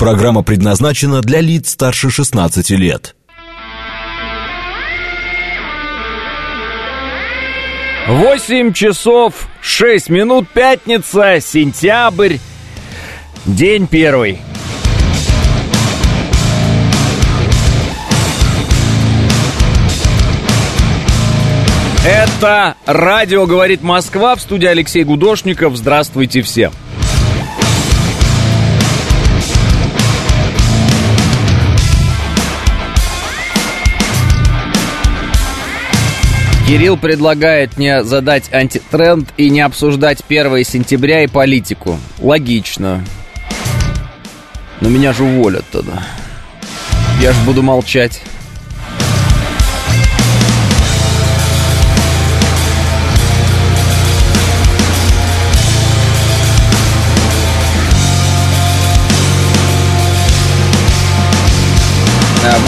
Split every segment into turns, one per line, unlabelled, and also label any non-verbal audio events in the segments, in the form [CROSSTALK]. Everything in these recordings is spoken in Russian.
Программа предназначена для лиц старше 16 лет.
Восемь часов шесть минут, пятница, сентябрь, день первый. Это радио «Говорит Москва» в студии Алексей Гудошников. Здравствуйте всем. Кирилл предлагает мне задать антитренд и не обсуждать 1 сентября и политику. Логично. Но меня же уволят тогда. Я же буду молчать.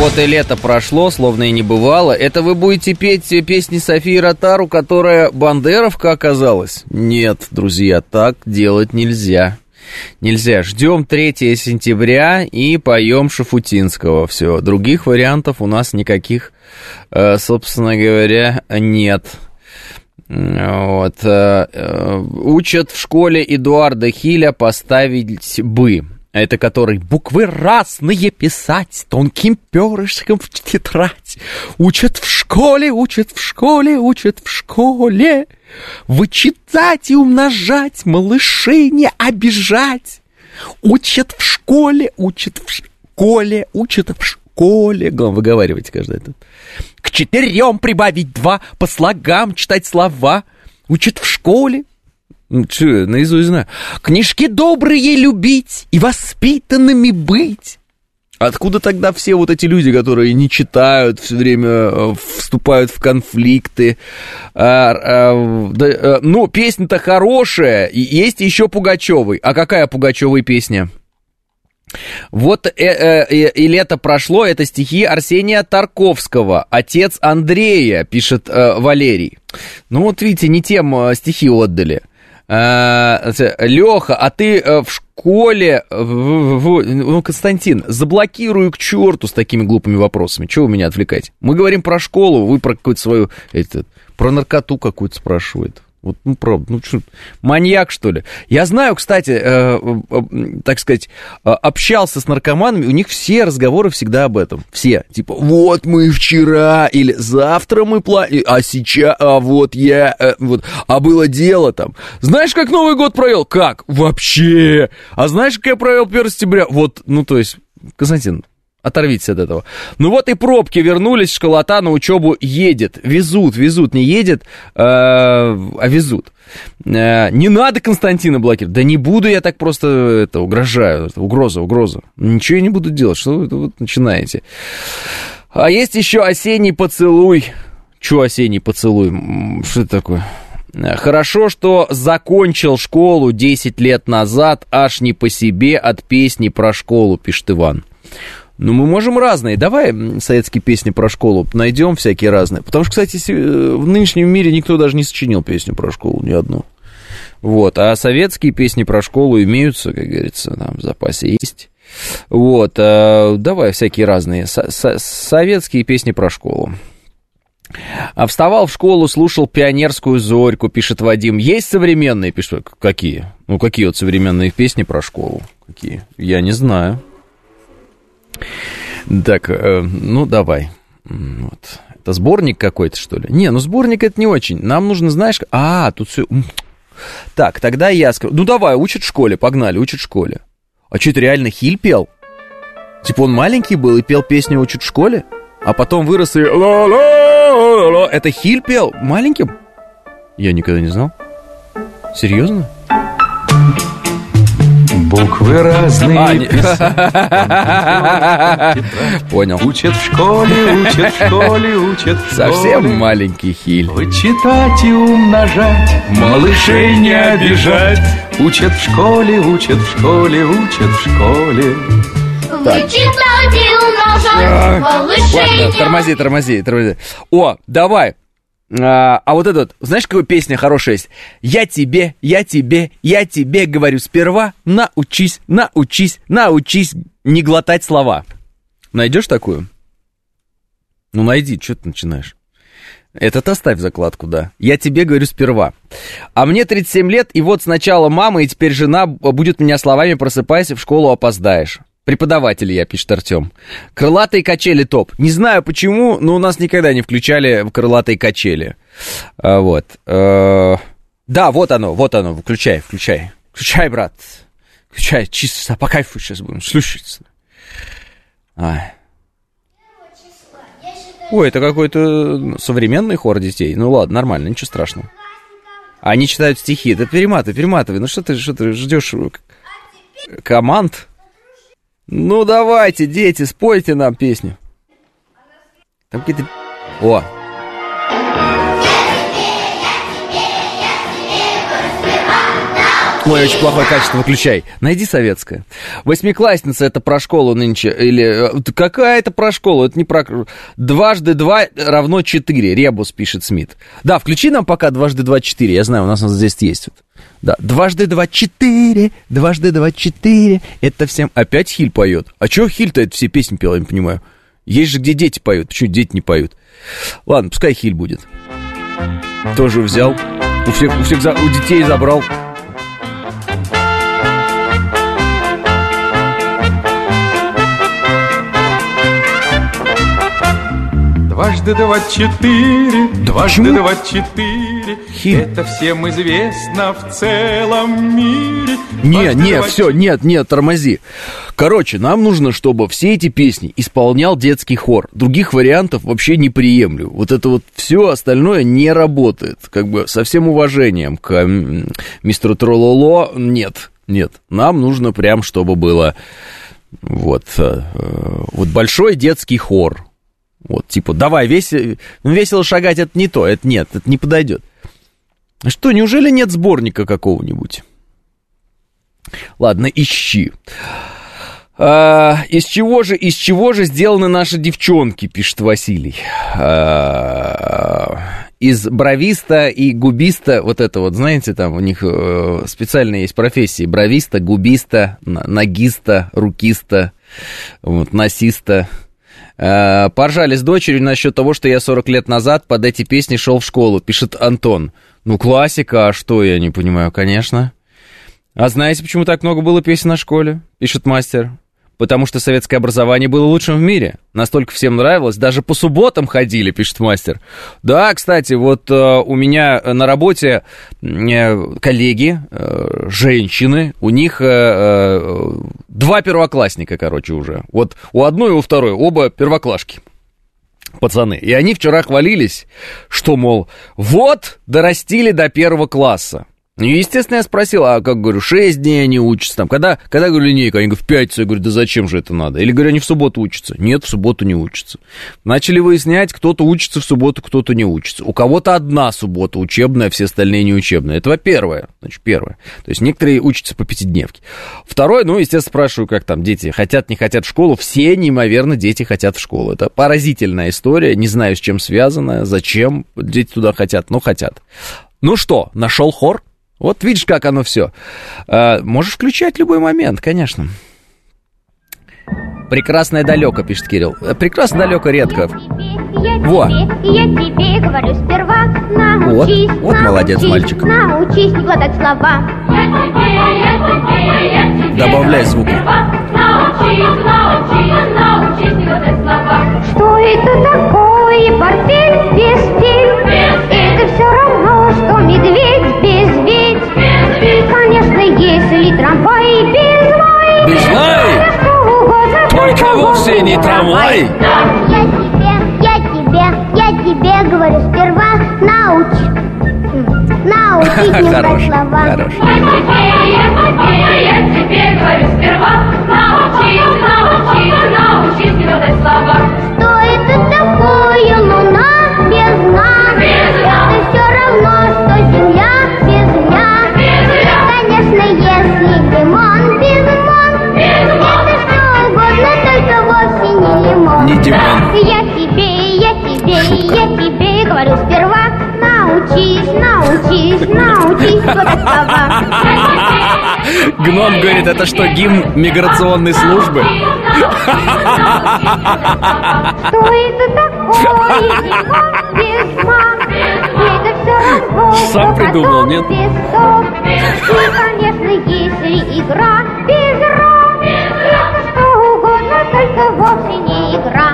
Вот и лето прошло, словно и не бывало. Это вы будете петь песни Софии Ротару, которая бандеровка оказалась? Нет, друзья, так делать нельзя. Нельзя. Ждем 3 сентября и поем Шафутинского. Все. Других вариантов у нас никаких, э, собственно говоря, нет. Вот. Э, э, учат в школе Эдуарда Хиля поставить бы. Это который буквы разные писать тонким перышком в тетрадь. Учат в школе, учат в школе, учат в школе. Вычитать и умножать, малышей не обижать. Учат в школе, учат в школе, учат в школе. Главное, выговаривайте каждый этот. К четырем прибавить два, по слогам читать слова. Учат в школе, что, наизусть знаю. Книжки добрые любить и воспитанными быть. Откуда тогда все вот эти люди, которые не читают, все время э, вступают в конфликты? А, а, да, а, ну, песня-то хорошая, и есть еще Пугачевый. А какая Пугачевая песня? Вот э, э, и лето прошло, это стихи Арсения Тарковского, отец Андрея, пишет э, Валерий. Ну вот видите, не тем э, стихи отдали. Э, Леха, а ты э, в школе, ну, Константин, заблокирую к черту с такими глупыми вопросами. Чего вы меня отвлекаете? Мы говорим про школу, вы про какую-то свою, это, про наркоту какую-то спрашивает. Вот, ну, правда, ну что, маньяк, что ли? Я знаю, кстати, э, э, так сказать, э, общался с наркоманами, у них все разговоры всегда об этом. Все. Типа, вот мы вчера, или завтра мы платим, а сейчас, а вот я, э, вот, а было дело там. Знаешь, как Новый год провел? Как? Вообще. А знаешь, как я провел 1 сентября? Вот, ну, то есть, Константин, Оторвитесь от этого. Ну вот и пробки вернулись, школота на учебу едет. Везут, везут, не едет, э, а везут. Э, не надо Константина блокировать. Да не буду я так просто это угрожаю. Угроза, угроза. Ничего я не буду делать. Что вы вот начинаете? А есть еще осенний поцелуй. Че осенний поцелуй? Что это такое? Хорошо, что закончил школу 10 лет назад, аж не по себе от песни про школу, пишет Иван. Ну, мы можем разные. Давай советские песни про школу найдем всякие разные. Потому что, кстати, э, в нынешнем мире никто даже не сочинил песню про школу, ни одну. Вот. А советские песни про школу имеются, как говорится, там в запасе есть. Вот. А, давай всякие разные. Со -со Советские песни про школу. А вставал в школу, слушал пионерскую зорьку, пишет Вадим. Есть современные, пишет. Какие? Ну, какие вот современные песни про школу? Какие? Я не знаю. Так, э, ну давай. Вот. Это сборник какой-то, что ли? Не, ну сборник это не очень. Нам нужно, знаешь... А, тут все... Так, тогда я скажу... Ну давай, учат в школе, погнали, учат в школе. А что, это реально Хиль пел? Типа он маленький был и пел песню «Учат в школе»? А потом вырос и... Это Хиль пел маленьким? Я никогда не знал. Серьезно?
Буквы разные
А, Понял.
Учат в школе, учат в школе, учат в школе
Совсем маленький Хиль.
Вычитать и умножать, малышей не обижать Учат в школе, учат в школе, учат в школе
Вычитать и умножать, малышей
Ладно,
не
тормози, тормози, тормози. О, давай. А, а вот этот, знаешь, какая песня хорошая есть? Я тебе, я тебе, я тебе говорю сперва, научись, научись, научись не глотать слова. Найдешь такую? Ну, найди, что ты начинаешь? Этот оставь закладку, да. Я тебе говорю сперва. А мне 37 лет, и вот сначала мама, и теперь жена будет меня словами «просыпайся, в школу опоздаешь». Преподаватель я, пишет Артем. Крылатые качели топ. Не знаю почему, но у нас никогда не включали в крылатые качели. А, вот. А, да, вот оно, вот оно. Включай, включай. Включай, брат. Включай, чисто по кайфу сейчас будем слушаться. А. Ой, это какой-то современный хор детей. Ну ладно, нормально, ничего страшного. Они читают стихи. Да перематывай, перематывай. Ну что ты, что ты ждешь команд? Ну давайте, дети, спойте нам песню. Там какие-то... О, Ой, очень плохое качество, выключай. Найди советское. Восьмиклассница, это про школу нынче. Или э, какая это про школу? Это не про... Дважды два равно четыре. Ребус, пишет Смит. Да, включи нам пока дважды два четыре. Я знаю, у нас здесь есть. Да, дважды два четыре, дважды два четыре. Это всем... Опять Хиль поет. А чего Хиль-то это все песни пел, я не понимаю. Есть же, где дети поют. Почему дети не поют? Ладно, пускай Хиль будет. Тоже взял. У всех, у всех, у детей забрал.
Дважды два четыре, дважды два четыре. Хим. Это всем известно в целом мире.
Не, не, все, нет, нет, тормози. Короче, нам нужно, чтобы все эти песни исполнял детский хор. Других вариантов вообще не приемлю. Вот это вот все остальное не работает. Как бы со всем уважением к мистеру Трололо, нет, нет. Нам нужно прям, чтобы было вот, э, вот большой детский хор вот, типа, давай, весело, весело шагать, это не то, это нет, это не подойдет. А что, неужели нет сборника какого-нибудь? Ладно, ищи. А, из чего же, из чего же сделаны наши девчонки, пишет Василий. А, из бровиста и губиста, вот это вот, знаете, там у них э, есть профессии. Бровиста, губиста, ногиста, рукиста, вот, насиста. Э, поржали с дочерью насчет того, что я 40 лет назад под эти песни шел в школу, пишет Антон. Ну, классика, а что, я не понимаю, конечно. А знаете, почему так много было песен на школе? Пишет мастер потому что советское образование было лучшим в мире. Настолько всем нравилось, даже по субботам ходили, пишет мастер. Да, кстати, вот э, у меня на работе э, коллеги, э, женщины, у них э, э, два первоклассника, короче, уже. Вот у одной и у второй оба первоклашки пацаны. И они вчера хвалились, что, мол, вот, дорастили до первого класса. Ну, естественно, я спросил, а как, говорю, 6 дней они учатся там, когда, когда, говорю, линейка? Они говорят, в пятницу. Я говорю, да зачем же это надо? Или, говорю, они в субботу учатся? Нет, в субботу не учатся. Начали выяснять, кто-то учится в субботу, кто-то не учится. У кого-то одна суббота учебная, все остальные не учебные. Это первое, значит, первое. То есть некоторые учатся по пятидневке. Второе, ну, естественно, спрашиваю, как там дети хотят, не хотят в школу. Все неимоверно дети хотят в школу. Это поразительная история, не знаю, с чем связана, зачем дети туда хотят, но хотят. Ну что, нашел хор? Вот видишь, как оно все. А, можешь включать любой момент, конечно. Прекрасное далеко, пишет Кирилл. Прекрасно далеко редко. Во. Я тебе говорю сперва, научись, вот, вот молодец мальчик. Научись не глотать слова. Добавляй звук. Что это такое? Портфель без стиль. Это все равно, что медведь без трамвай. Я тебе, я тебе, я тебе говорю сперва научи. Научись не брать слова. Хорош. Я тебе говорю сперва научись, научись, научись не брать слова. Что это такое луна без дна? Это все равно, что научись, научись. Гном говорит, это что, гимн миграционной службы? Что это такое? Сам придумал, нет? И, конечно, если игра без ран, что угодно, только вовсе не игра.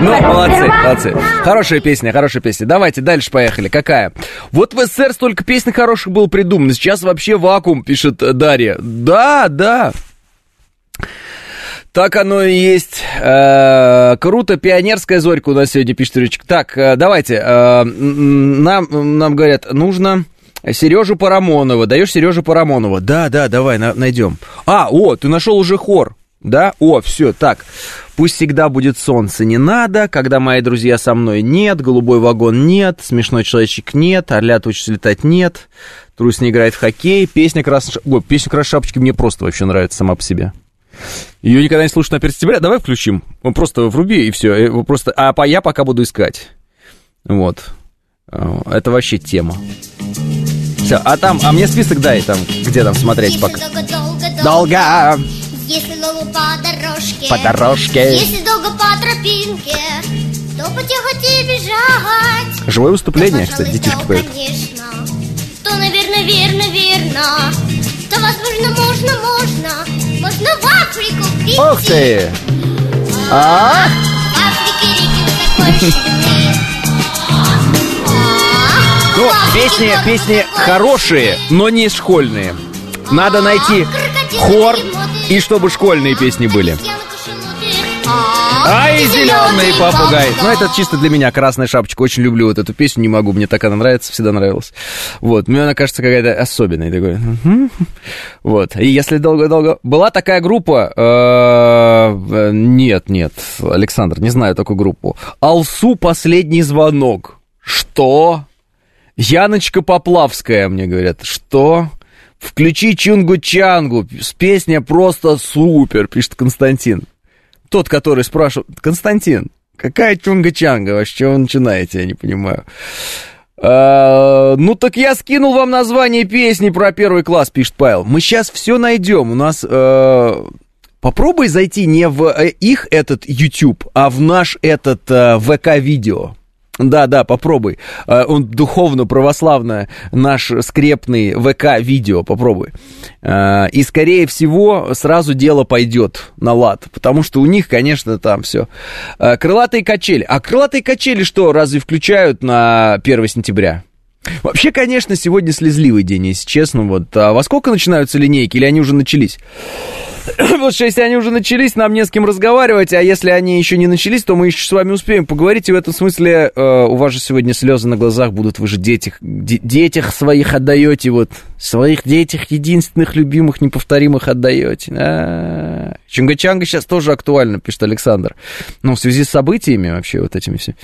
Ну, молодцы, молодцы. Хорошая песня, хорошая песня. Давайте дальше поехали. Какая? Вот в СССР столько песен хороших было придумано. Сейчас вообще вакуум, пишет Дарья. Да, да. Так оно и есть. Э, круто, пионерская зорька у нас сегодня пишет Рючка. Так, э, давайте. Э, нам, нам говорят, нужно Сережу Парамонова. Даешь Сережу Парамонова. Да, да, давай, на, найдем. А, о, ты нашел уже хор. Да? О, все, так. Пусть всегда будет солнце, не надо. Когда мои друзья со мной нет. Голубой вагон нет. Смешной человечек нет. Орлят учится летать нет. Трусь не играет в хоккей. Песня красной... Ой, песня красной шапочки мне просто вообще нравится сама по себе. Ее никогда не слушают на 1 сентября. Давай включим. Просто вруби и все. Просто... А я пока буду искать. Вот. Э, это вообще тема. Все, а там, а мне список дай там, где там смотреть пока. Долго, Если долго по дорожке. По дорожке. Если долго по тропинке, то потихо тебе бежать. Живое выступление, то, кстати, детишки поют. Конечно, то, наверное, верно, верно. То, возможно, можно, можно. Можно в Африку прийти. Ух ты! А? В Африке реки такой [LAUGHS] ну, песни, песни хорошие, но не школьные. Надо найти хор, и чтобы школьные песни были. Ай, зеленый попугай. Ну, это чисто для меня, красная шапочка. Очень люблю вот эту песню, не могу. Мне так она нравится, всегда нравилась. Вот, мне она кажется какая-то особенная. Такой. [LAUGHS] Вот. И если долго-долго... Была такая группа... Э, нет, нет, Александр, не знаю такую группу. Алсу «Последний звонок». Что? Яночка Поплавская, мне говорят. Что? Включи Чунгу-Чангу. Песня просто супер, пишет Константин. Тот, который спрашивает, Константин, какая Чунга-Чанга? Вообще, вы начинаете, я не понимаю. А, ну так я скинул вам название песни про первый класс, пишет Павел. Мы сейчас все найдем. У нас... А, попробуй зайти не в э, их этот YouTube, а в наш этот а, ВК-видео. Да, да, попробуй. А, он духовно православно наш скрепный ВК-видео, попробуй. А, и, скорее всего, сразу дело пойдет на лад, потому что у них, конечно, там все. А, крылатые качели. А крылатые качели что, разве включают на 1 сентября? Вообще, конечно, сегодня слезливый день, если честно. Вот. А во сколько начинаются линейки, или они уже начались? [COUGHS] Потому что если они уже начались, нам не с кем разговаривать, а если они еще не начались, то мы еще с вами успеем поговорить. И в этом смысле э, у вас же сегодня слезы на глазах будут. Вы же детях, детях своих отдаете, вот. Своих детях единственных, любимых, неповторимых отдаете. А-а-а. Чунга-чанга сейчас тоже актуально, пишет Александр. Ну, в связи с событиями вообще вот этими все.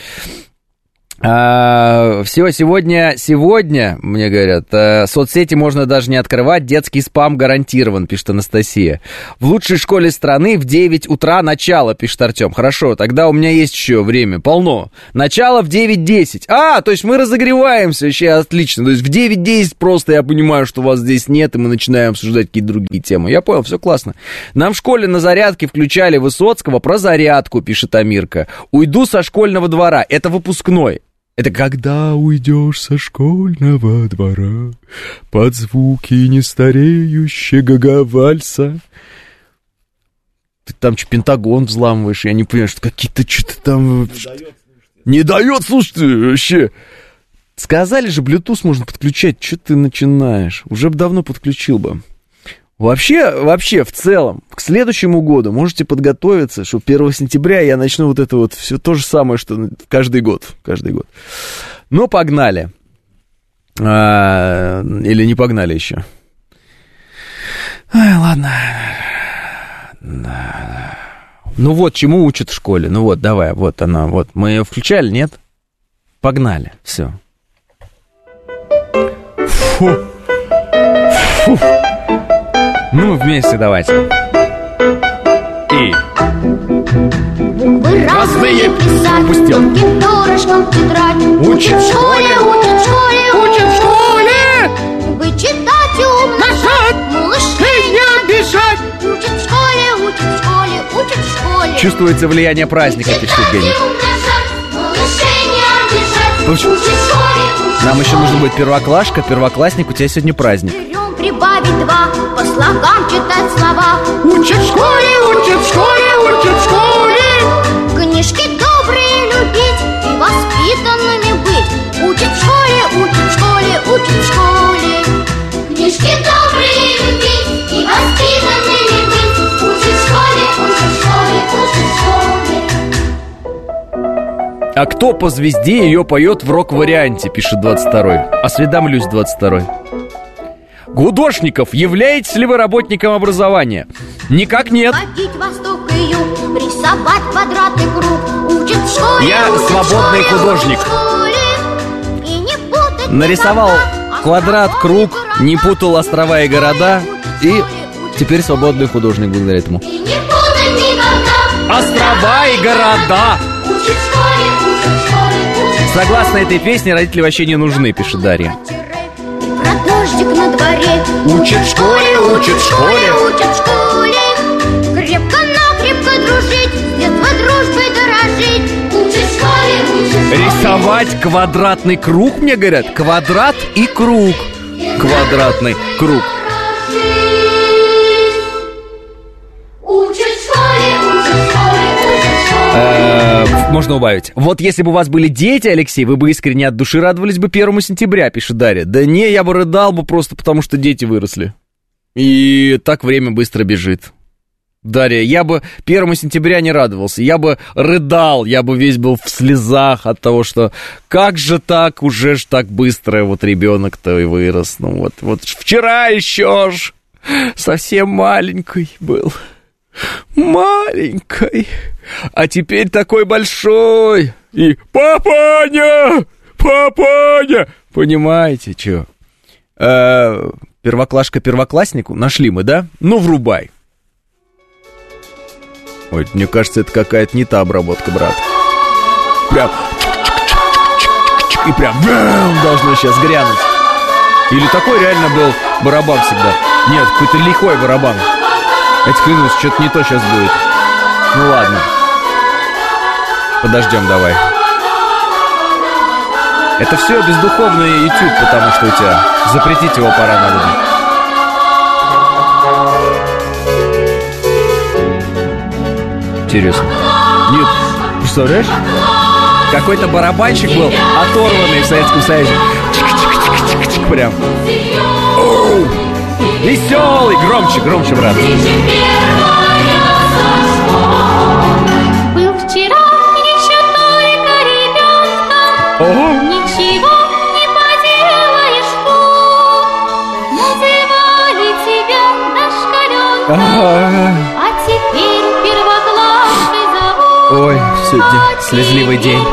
А, все, сегодня, сегодня, мне говорят, а, соцсети можно даже не открывать, детский спам гарантирован, пишет Анастасия. В лучшей школе страны в 9 утра начало, пишет Артем. Хорошо, тогда у меня есть еще время, полно. Начало в 9.10. А, то есть мы разогреваемся, вообще отлично. То есть в 9.10 просто я понимаю, что вас здесь нет, и мы начинаем обсуждать какие-то другие темы. Я понял, все классно. Нам в школе на зарядке включали Высоцкого про зарядку, пишет Амирка. Уйду со школьного двора. Это выпускной. Это когда уйдешь со школьного двора Под звуки нестареющего вальса. Ты там что, Пентагон взламываешь, я не понимаю, что какие-то что-то там... Не дает, не дает, слушай, вообще. Сказали же, Bluetooth можно подключать, что ты начинаешь? Уже бы давно подключил бы. Вообще, вообще, в целом, к следующему году можете подготовиться, что 1 сентября я начну вот это вот все то же самое, что каждый год, каждый год. Но погнали. А, или не погнали еще. Ай, ладно. Ну вот, чему учат в школе. Ну вот, давай, вот она, вот. Мы ее включали, нет? Погнали, все. Фу. Фу. Ну, вместе давайте. И... Буквы разные писать, Пустил. дурочкам тетрадь. Учат в школе, учат в школе, учат в школе.
Вычитать и умножать, малышей не
обижать.
Учат в школе, учат в школе, учат в школе.
Чувствуется влияние праздника, пишет Евгений. Нам еще нужно будет первоклашка, первоклассник, у тебя сегодня праздник.
Прибавить два, по слогам читать слова. Учат в школе, учат в школе, учат в школе. Книжки добрые любить и воспитанными быть. Учат в школе, учат в школе, учат в школе. Книжки добрые любить и воспитанными быть. Учат в школе, учат в школе, учат в школе.
А кто по звезде ее поет в рок-варианте, пишет 22-й. Осведомлюсь, 22-й. Гудошников, являетесь ли вы работником образования? Никак нет.
Юг, круг. Школе,
Я свободный
школе,
художник.
школе.
Нарисовал
никогда
квадрат, круг, не путал острова и города. И теперь свободный художник благодаря этому. Острова и города. Согласно этой песне, родители вообще не нужны, пишет Дарья.
Про дождик на дворе
Учат в школе, учат в школе.
Учат в школе Крепко-накрепко дружить С детства дружбой дорожить Учат в школе, учат в школе
Рисовать квадратный круг, мне говорят. Квадрат и круг. Квадратный круг. Можно убавить. Вот если бы у вас были дети, Алексей, вы бы искренне от души радовались бы первому сентября, пишет Дарья. Да не, я бы рыдал бы просто потому, что дети выросли. И так время быстро бежит. Дарья, я бы 1 сентября не радовался, я бы рыдал, я бы весь был в слезах от того, что как же так, уже ж так быстро вот ребенок-то и вырос. Ну вот, вот вчера еще ж совсем маленький был. Маленький. А теперь такой большой. И папаня! Папаня! Понимаете, что? Э, первоклашка первокласснику нашли мы, да? Ну, врубай. Ой, мне кажется, это какая-то не та обработка, брат. Прям... И прям должно сейчас грянуть. Или такой реально был барабан всегда. Нет, какой-то лихой барабан. Тебе клянусь, что-то не то сейчас будет. Ну ладно. Подождем давай. Это все бездуховный YouTube, потому что у тебя. Запретить его пора, наверное. Интересно. Нет, представляешь? Какой-то барабанщик был оторванный в Советском Союзе. Чик-чик-чик-чик-чик Прям. Оу! Веселый! Громче, громче, брат.
Был вчера еще только ребенком
Ого!
Ничего не поделаешь тут Называли тебя дошкаленком
А,
А теперь первоклашкой зовут
Ой, сегодня
А
слезливый день.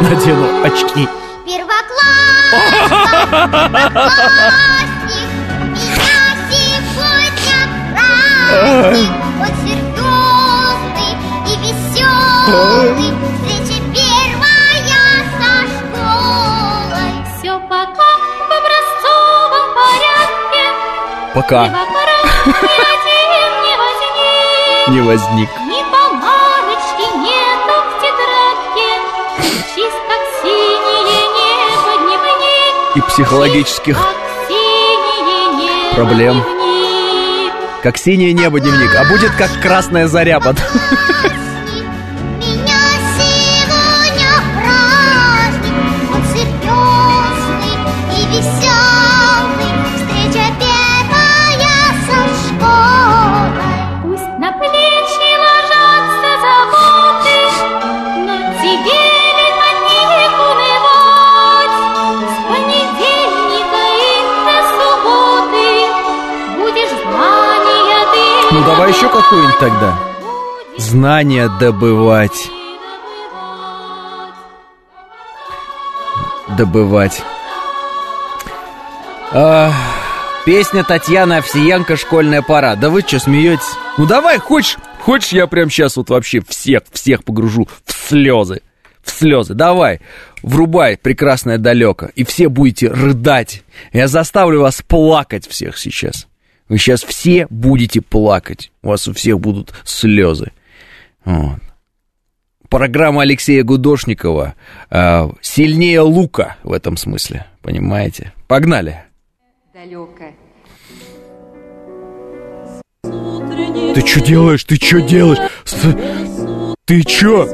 Надену очки.
Первоклассник, меня [LAUGHS] он серьезный и веселый, встреча первая со школой. Все пока в образцовом порядке,
Пока
вокруг ни один не возник.
не возник.
Ни помарочки нету в тетрадке, чист как синее небо дневник.
И психологических, проблем. Как синее небо дневник, а будет как красная заря потом. [LAUGHS]
Знания
добывать. Добывать. А, песня Татьяны Овсиенко «Школьная пора». Да вы что, смеетесь? Ну давай, хочешь, хочешь я прям сейчас вот вообще всех, всех погружу в слезы. В слезы. Давай, врубай прекрасное далеко. И все будете рыдать. Я заставлю вас плакать всех сейчас. Вы сейчас все будете плакать. У вас у всех будут слезы. Вот. Программа Алексея Гудошникова э, сильнее лука в этом смысле. Понимаете? Погнали. Далекая. Ты что делаешь? Ты что делаешь? Ты что?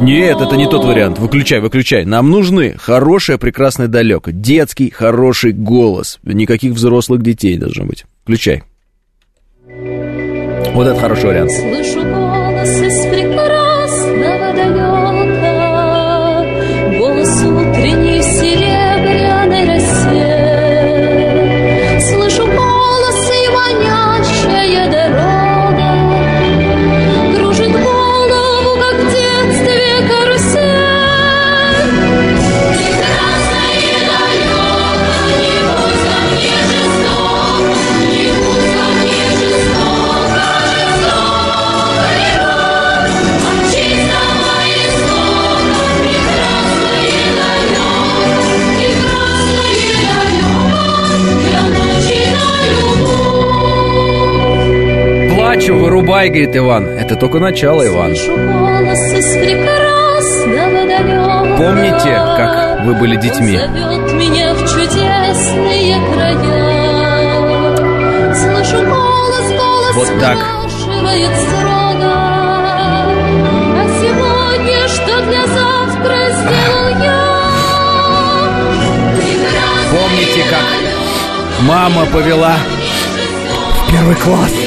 Нет, это не тот вариант. Выключай, выключай. Нам нужны хорошее, прекрасное далеко. Детский, хороший голос. Никаких взрослых детей должно быть. Включай. Вот это хороший вариант. Слышу голос из Дачу вырубай, говорит Иван. Это только начало, Иван. Помните, как вы были детьми? вот так. А? Помните, как мама повела в первый класс?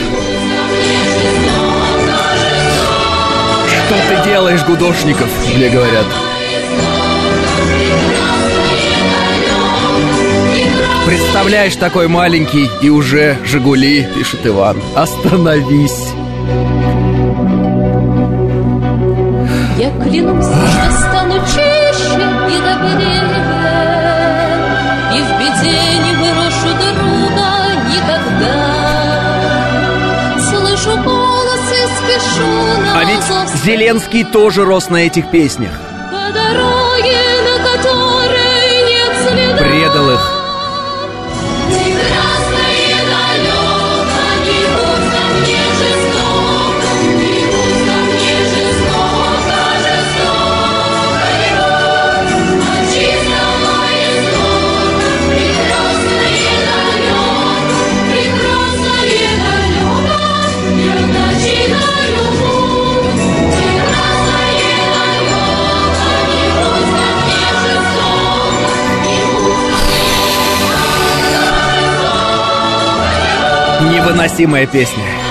Что ты делаешь, Гудошников? Мне говорят. Представляешь, такой маленький и уже «Жигули», пишет Иван. Остановись. Зеленский тоже рос на этих песнях. По дороге, Невыносимая песня.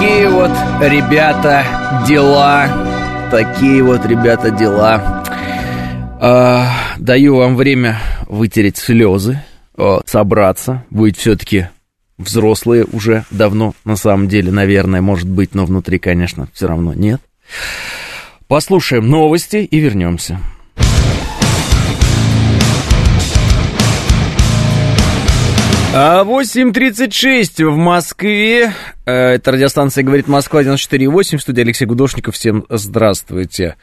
Такие вот, ребята, дела. Такие вот, ребята, дела. А, даю вам время вытереть слезы, собраться. Вы все-таки взрослые уже давно, на самом деле, наверное, может быть, но внутри, конечно, все равно нет. Послушаем новости и вернемся. 8.36 в Москве. Э, это радиостанция «Говорит Москва» 94.8. В студии Алексей Гудошников. Всем здравствуйте.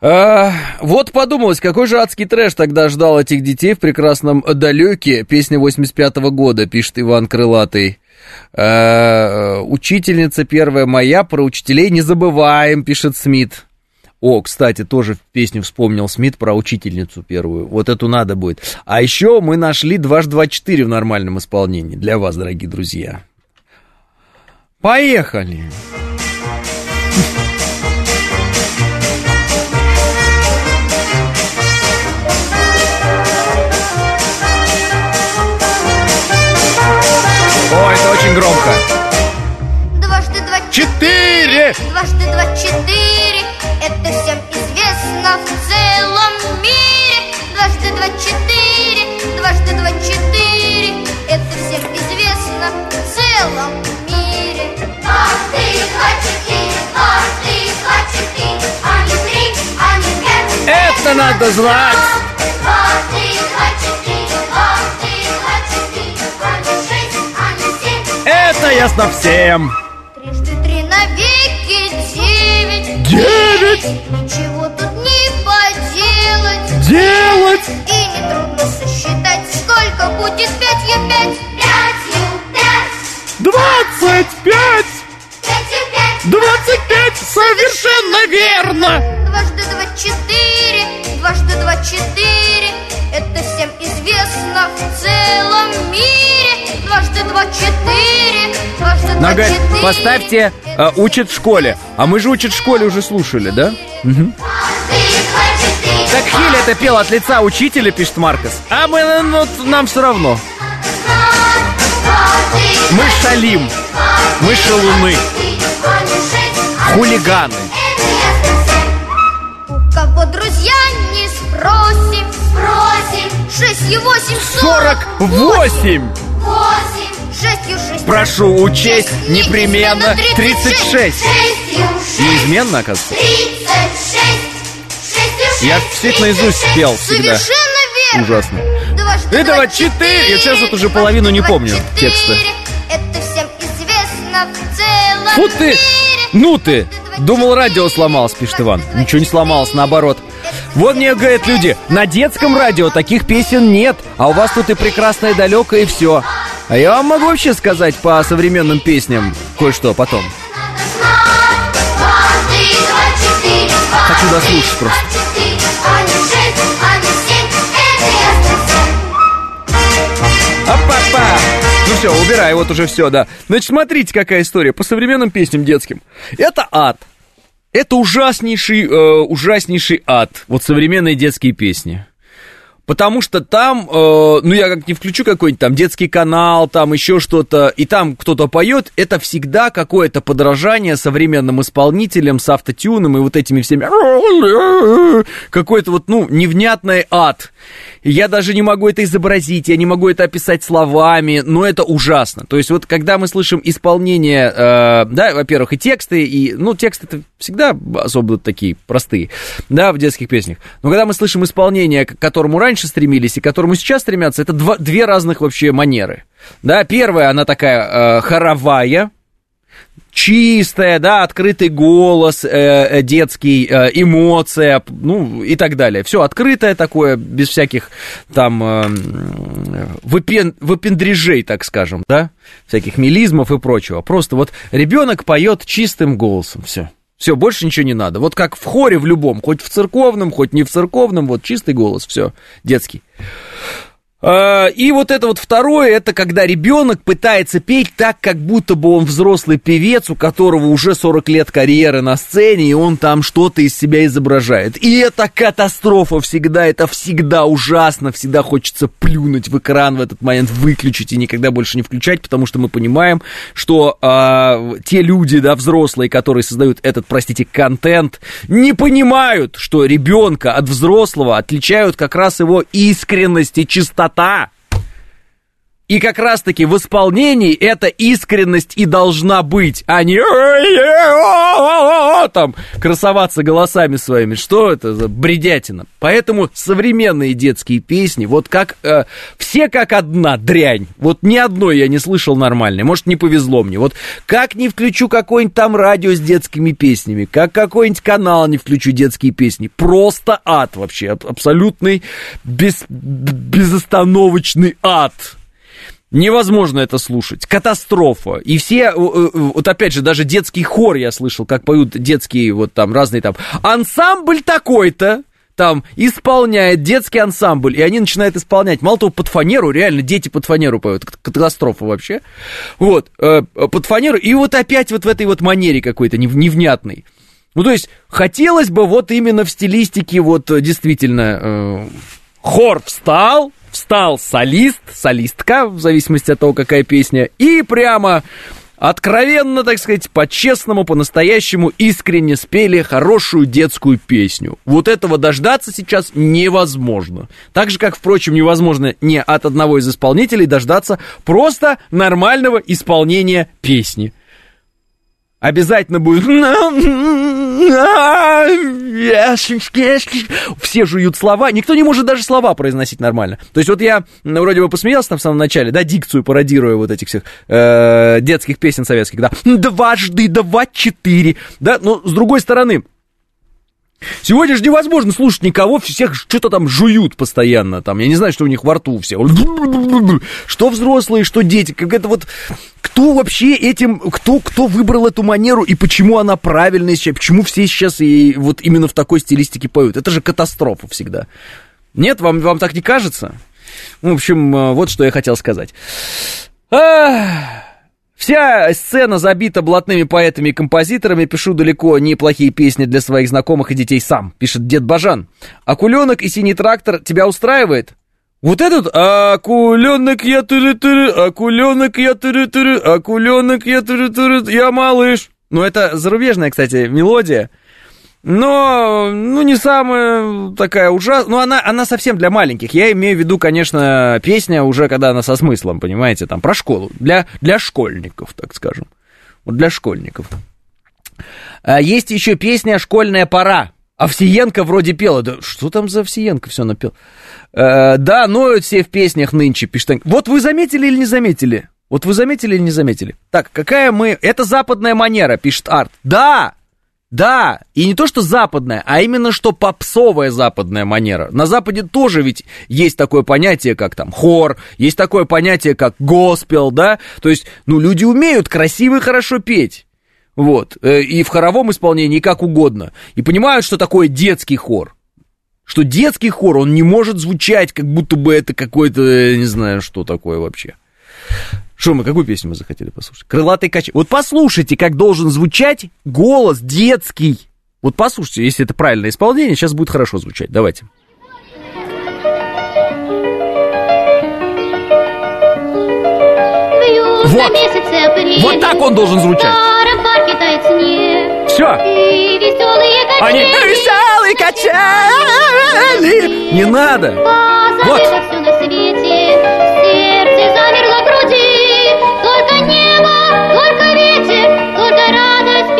А, вот подумалось, какой же адский трэш тогда ждал этих детей в прекрасном «Далеке». Песня 85 -го года, пишет Иван Крылатый. А, учительница первая моя, про учителей не забываем, пишет Смит. О, кстати, тоже песню вспомнил Смит про учительницу первую. Вот эту надо будет. А еще мы нашли дважды два четыре в нормальном исполнении. Для вас, дорогие друзья. Поехали! О, это очень громко. Дважды два четыре. Дважды два четыре. два, четыре, дважды два, четыре Это всем известно в целом мире Дважды два, четыре, дважды два, четыре А
не три, а не пять Это, надо знать! А а
это ясно всем!
Трижды три навеки девять
Девять!
Ничего тут не поделать
Делать!
И нетрудно сосчитать, сколько будет пятью пять. Пятью пять,
Двадцать пять!
пятью пять.
Двадцать пять! Совершенно верно!
Дважды два четыре, дважды два четыре. Это всем известно в целом мире. Дважды два четыре, дважды два
говорит,
четыре.
поставьте э, «Учат в школе». А мы же «Учат в школе» уже слушали, да?
Четыре.
Так Хиль это пел от лица учителя, пишет Маркос. А мы, ну, нам все равно. Мы шалим, мы шалуны,
шесть,
хулиганы.
У кого друзья не спросим, спросим. Шестью восемь
Сорок восемь!
Восемь, шестью шесть.
Прошу учесть непременно 36.
Шестью шесть.
Неизменно, оказывается.
Тридцать шесть.
Я все наизусть
тридцать
пел
шесть.
всегда.
Совершенно верно.
Ужасно.
Дважды
И
два
четыре. Я сейчас вот уже половину не помню текста.
Это всем известно в целом
Фу ты!
мире.
Ну ты! Думал, радио сломалось, пишет Иван. Ничего не сломалось, наоборот. Вот мне говорят люди, на детском радио таких песен нет, а у вас тут и прекрасное далекое и все. А я вам могу вообще сказать по современным песням кое-что потом.
Это ясно всем.
Апа-па! Ну все, убирай, вот уже все, да. Значит, смотрите, какая история по современным песням детским. Это ад. Это ужаснейший, э, ужаснейший ад. Вот современные детские песни. Потому что там, э, ну я как не включу какой-нибудь там детский канал, там еще что-то, и там кто-то поет, это всегда какое-то подражание современным исполнителям с автотюном и вот этими всеми... Какой-то вот, ну, невнятный ад. Я даже не могу это изобразить, я не могу это описать словами, но это ужасно. То есть вот когда мы слышим исполнение, э, да, во-первых, и тексты, и, ну, тексты это всегда особо такие простые, да, в детских песнях. Но когда мы слышим исполнение, к которому раньше стремились и к которому сейчас стремятся, это два, две разных вообще манеры. Да, первая, она такая э, хоровая, чистая, да, открытый голос, э, э, детский, э, эмоция, ну и так далее. Все открытое такое, без всяких там э, выпен, выпендрежей, так скажем, да, всяких мелизмов и прочего. Просто вот ребенок поет чистым голосом, все. Все, больше ничего не надо. Вот как в хоре в любом, хоть в церковном, хоть не в церковном, вот чистый голос, все, детский. А, И вот это вот второе, это когда ребенок пытается петь так, как будто бы он взрослый певец, у которого уже 40 лет карьеры на сцене, и он там что-то из себя изображает. И это катастрофа всегда, это всегда ужасно, всегда хочется плюнуть в экран в этот момент, выключить и никогда больше не включать, потому что мы понимаем, что а, те люди, да, взрослые, которые создают этот, простите, контент, не понимают, что ребенка от взрослого отличают как раз его искренность и чистота. И как раз-таки в исполнении эта искренность и должна быть, а не там красоваться голосами своими. Что это за бредятина? Поэтому современные детские песни, вот как э, все как одна дрянь. Вот ни одной я не слышал нормальной. Может, не повезло мне. Вот как не включу какое-нибудь там радио с детскими песнями, как какой-нибудь канал не включу детские песни. Просто ад вообще. аб- Абсолютный без, безостановочный ад. Невозможно это слушать. Катастрофа. И все, э, э, вот опять же, даже детский хор я слышал, как поют детские вот там разные там. Ансамбль такой-то там исполняет детский ансамбль, и они начинают исполнять. Мало того, под фанеру, реально дети под фанеру поют. Катастрофа вообще. Вот, э, под фанеру. И вот опять вот в этой вот манере какой-то нев- невнятной. Ну, то есть, хотелось бы вот именно в стилистике вот действительно хор встал, встал солист, солистка, в зависимости от того, какая песня, и прямо откровенно, так сказать, по-честному, по-настоящему искренне спели хорошую детскую песню. Вот этого дождаться сейчас невозможно. Так же, как, впрочем, невозможно не от одного из исполнителей дождаться просто нормального исполнения песни. Обязательно будет Все жуют слова, никто не может даже слова произносить нормально. То есть вот я ну, вроде бы посмеялся там в самом начале, да, дикцию пародируя вот этих всех э, детских песен советских, да, дважды, два, четыре, да, но с другой стороны, Сегодня же невозможно слушать никого, всех что-то там жуют постоянно, там, я не знаю, что у них во рту все. Что взрослые, что дети, как это вот, кто вообще этим, кто, кто выбрал эту манеру и почему она правильная сейчас, почему все сейчас и вот именно в такой стилистике поют, это же катастрофа всегда. Нет, вам, вам так не кажется? В общем, э, вот что я хотел сказать. Ах. Вся сцена забита блатными поэтами и композиторами. Пишу далеко неплохие песни для своих знакомых и детей сам, пишет дед Бажан. Акуленок и синий трактор тебя устраивает? Вот этот акуленок я тыры-тыры, акуленок я тыры-тыры, акуленок я тыры-тыры, я малыш. Ну, это зарубежная, кстати, мелодия но, ну, не самая такая ужасная, ну, она, она совсем для маленьких. Я имею в виду, конечно, песня уже, когда она со смыслом, понимаете, там, про школу, для, для школьников, так скажем, вот для школьников. А есть еще песня «Школьная пора», Овсиенко вроде пела. Да что там за Овсиенко все напел? Э, да, ноют все в песнях нынче, пишет. Вот вы заметили или не заметили? Вот вы заметили или не заметили? Так, какая мы... Это западная манера, пишет Арт. Да, да, и не то, что западная, а именно, что попсовая западная манера. На Западе тоже ведь есть такое понятие, как там хор, есть такое понятие, как госпел, да? То есть, ну, люди умеют красиво и хорошо петь. Вот, э, и в хоровом исполнении, как угодно. И понимают, что такое детский хор. Что детский хор, он не может звучать, как будто бы это какой-то, не знаю, что такое вообще. Что мы, какую песню мы захотели послушать? Крылатый кач. Вот послушайте, как должен звучать голос детский. Вот послушайте, если это правильное исполнение, сейчас будет хорошо звучать. Давайте. Вот. Вот так он должен звучать. Все. Они веселые качели. Не надо. Вот.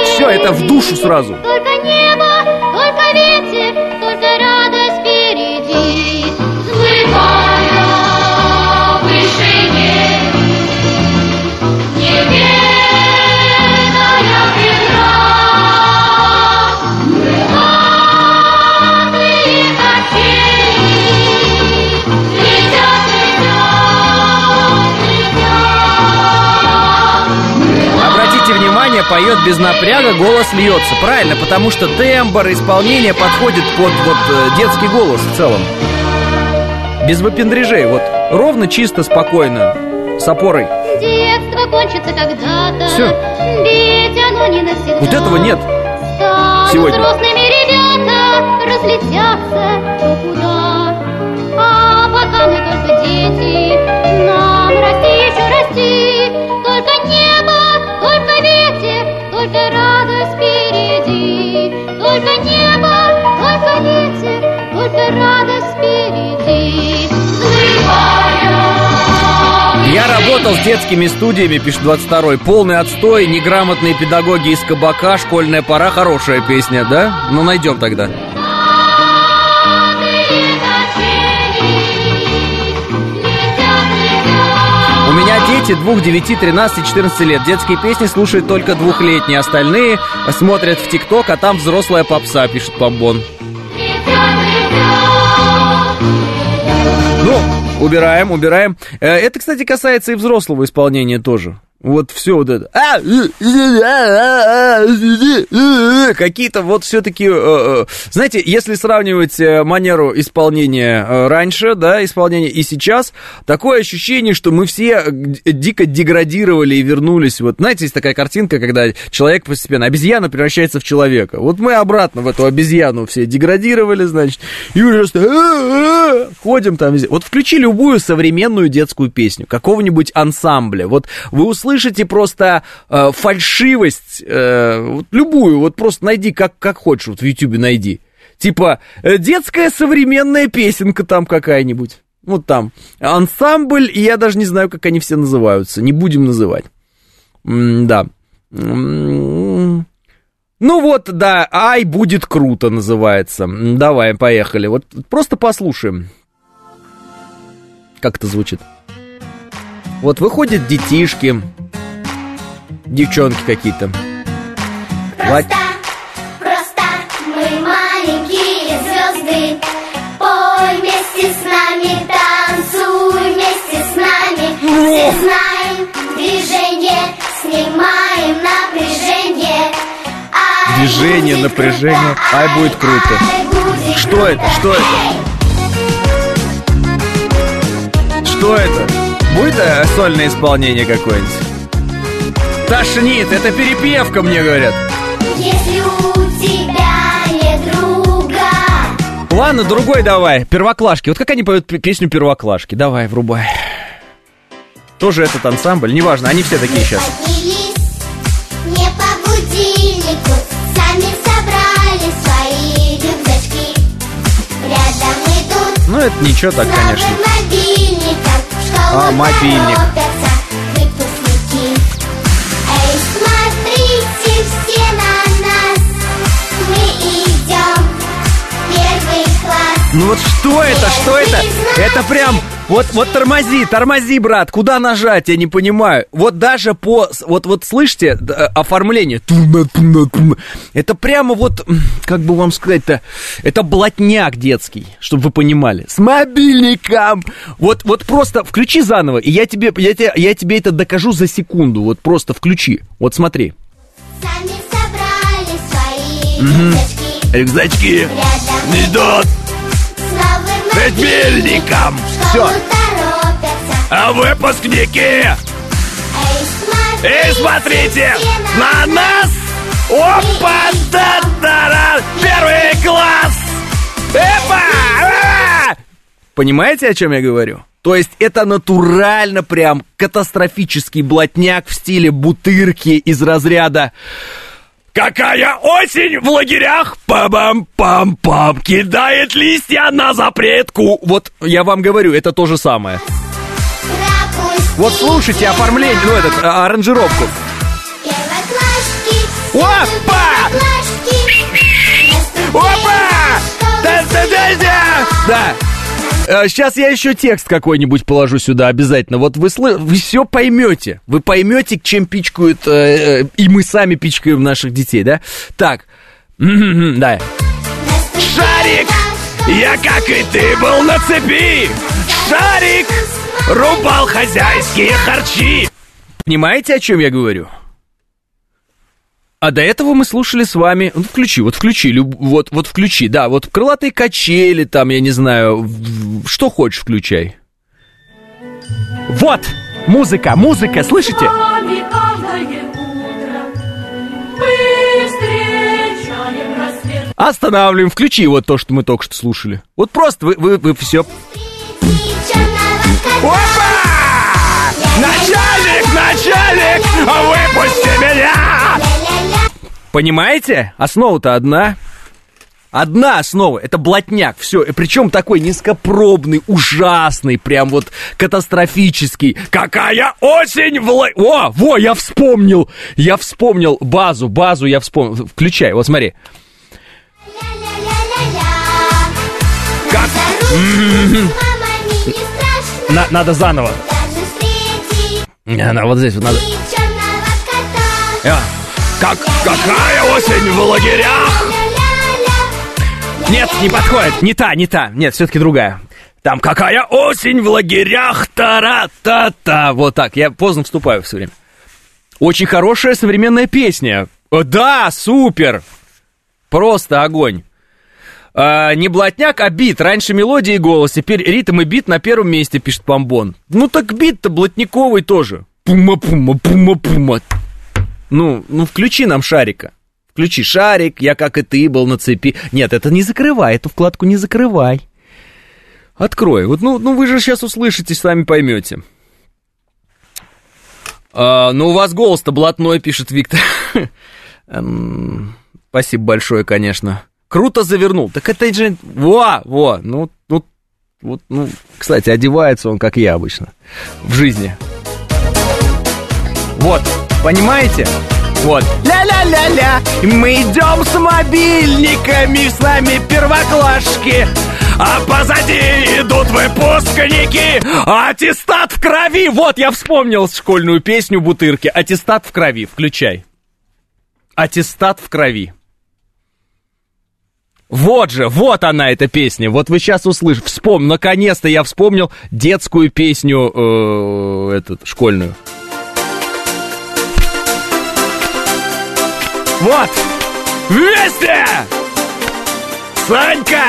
Все, это в душу сразу. Только небо, Внимание, поет без напряга, голос льется. Правильно, потому что тембр исполнения подходит под вот э, детский голос в целом. Без выпендрежей, вот ровно, чисто, спокойно, с опорой.
Детство кончится когда-то.
Все.
Ведь оно не навсегда.
Вот этого нет
Станут
сегодня.
взрослыми ребята, разлетятся кто куда. А пока мы только дети, нам расти еще расти. Радость впереди. Только небо, только ветер, только радость впереди.
Я работал с детскими студиями, пишет 22-й. Полный отстой, неграмотные педагоги из кабака, школьная пора, хорошая песня, да? Ну, найдем тогда. У меня дети двух, девяти, 13, 14 лет. Детские песни слушают только двухлетние. Остальные смотрят в ТикТок, а там взрослая попса, пишет Бомбон. Ну, убираем, убираем. Э, Это, кстати, касается и взрослого исполнения тоже. Вот все вот это. Какие-то вот все-таки, знаете, если сравнивать э, манеру исполнения э, раньше, да, исполнения и сейчас, такое ощущение, что мы все дико деградировали и вернулись. Вот, знаете, есть такая картинка, когда человек постепенно, обезьяна превращается в человека. Вот мы обратно в эту обезьяну все деградировали, значит, и уже ходим там везде. Вот включи любую современную детскую песню, какого-нибудь ансамбля. Вот вы услышите просто э, фальшивость, э, вот любую, вот просто найди, как, как хочешь, вот в Ютубе найди. Типа, э, детская современная песенка там какая-нибудь. Вот там. Ансамбль, и я даже не знаю, как они все называются. Не будем называть. Да. М, Ну вот, да, ай, будет круто называется. Давай, поехали. Вот просто послушаем. Как это звучит? Вот выходят детишки, девчонки какие-то.
Просто, просто мы маленькие звезды. Пой вместе с нами, танцуй вместе с нами. Все знаем движение, снимаем напряжение. Ай,
Движение, напряжение.
круто,
Ай, будет круто.
ай, будет
Что это?
круто.
Что это?
Эй!
Что это? Будет э, сольное исполнение какое-нибудь? Тошнит, это перепевка, мне говорят.
Если у тебя нет друга,
Ладно, другой давай, первоклашки. Вот как они поют песню первоклашки? Давай, врубай. Тоже этот ансамбль, неважно, они все такие сейчас.
поднялись не по будильнику, сами собрали свои рюкзачки. Рядом идут
Ну, это ничего так, конечно. А, мобильник. Ну вот что это, что это? Это прям, вот, вот тормози, тормози, брат, куда нажать, я не понимаю. Вот даже по, вот, вот слышите, э, оформление, это прямо вот, как бы вам сказать-то, это блатняк детский, чтобы вы понимали, с мобильником. Вот, вот просто включи заново, и я тебе, я, тебе, я тебе это докажу за секунду, вот просто включи, вот смотри.
Сами собрали свои рюкзачки.
Рюкзачки
Рядом
идут
в
Все. А выпускники И смотрите на нас! Опа! да да да Первый класс! Эпа! А! Понимаете, о чем я говорю? То есть это натурально прям катастрофический блатняк в стиле бутырки из разряда Какая осень в лагерях! Пам-пам-пам! Кидает листья на запретку! Вот я вам говорю, это то же самое. Вот слушайте оформление, ну этот, а, аранжировку. Опа! Опа! Да, да, да, да! Да. Сейчас я еще текст какой-нибудь положу сюда обязательно. Вот вы, слы- вы все поймете. Вы поймете, чем пичкают, э, э, и мы сами пичкаем наших детей, да? Так. Да. Шарик! Я, как и ты, был на цепи! Шарик! Рубал хозяйские харчи! Понимаете, о чем я говорю? А до этого мы слушали с вами... Ну, включи, вот включи, люб- вот, вот включи, да, вот крылатые качели, там, я не знаю, что хочешь включай. Вот, музыка, музыка, слышите? Останавливаем, включи вот то, что мы только что слушали. Вот просто вы, вы, вы все... Опа! Начальник, начальник, выпусти меня! Понимаете? Основа-то одна. Одна основа, это блатняк, все, причем такой низкопробный, ужасный, прям вот катастрофический. Какая осень в ла- О, во, я вспомнил, я вспомнил базу, базу я вспомнил. Включай, вот смотри. Как? На- надо заново. Она вот здесь вот надо. А, Как, какая осень в лагерях? Нет, не подходит. Не та, не та. Нет, все-таки другая. Там какая осень в лагерях, тара-та-та. Вот так, я поздно вступаю все время. Очень хорошая современная песня. О, Да, супер. Просто огонь. А, не блатняк, а бит. Раньше мелодия и голос, теперь ритм и бит на первом месте, пишет Помбон. Ну так бит-то блатниковый тоже. Пума-пума, пума-пума. Ну, ну включи нам шарика. Включи шарик, я как и ты был на цепи. Нет, это не закрывай, эту вкладку не закрывай. Открой. Вот, ну, ну вы же сейчас услышите, сами поймете. А, ну, у вас голос-то блатной, пишет Виктор. [LAUGHS] Эм, Спасибо большое, конечно. Круто завернул. Так это же... Во, во, ну, ну, вот, ну, кстати, одевается он, как я обычно, в жизни. Вот, понимаете? Вот. Ля-ля-ля-ля, мы идем с мобильниками, с нами первоклашки. А позади идут выпускники Аттестат в крови Вот, я вспомнил школьную песню Бутырки Аттестат в крови, включай Аттестат в крови вот же, вот она эта песня. Вот вы сейчас услышите. Вспомнил, наконец-то я вспомнил детскую песню э, этот, школьную. Вот! Вместе! Санька!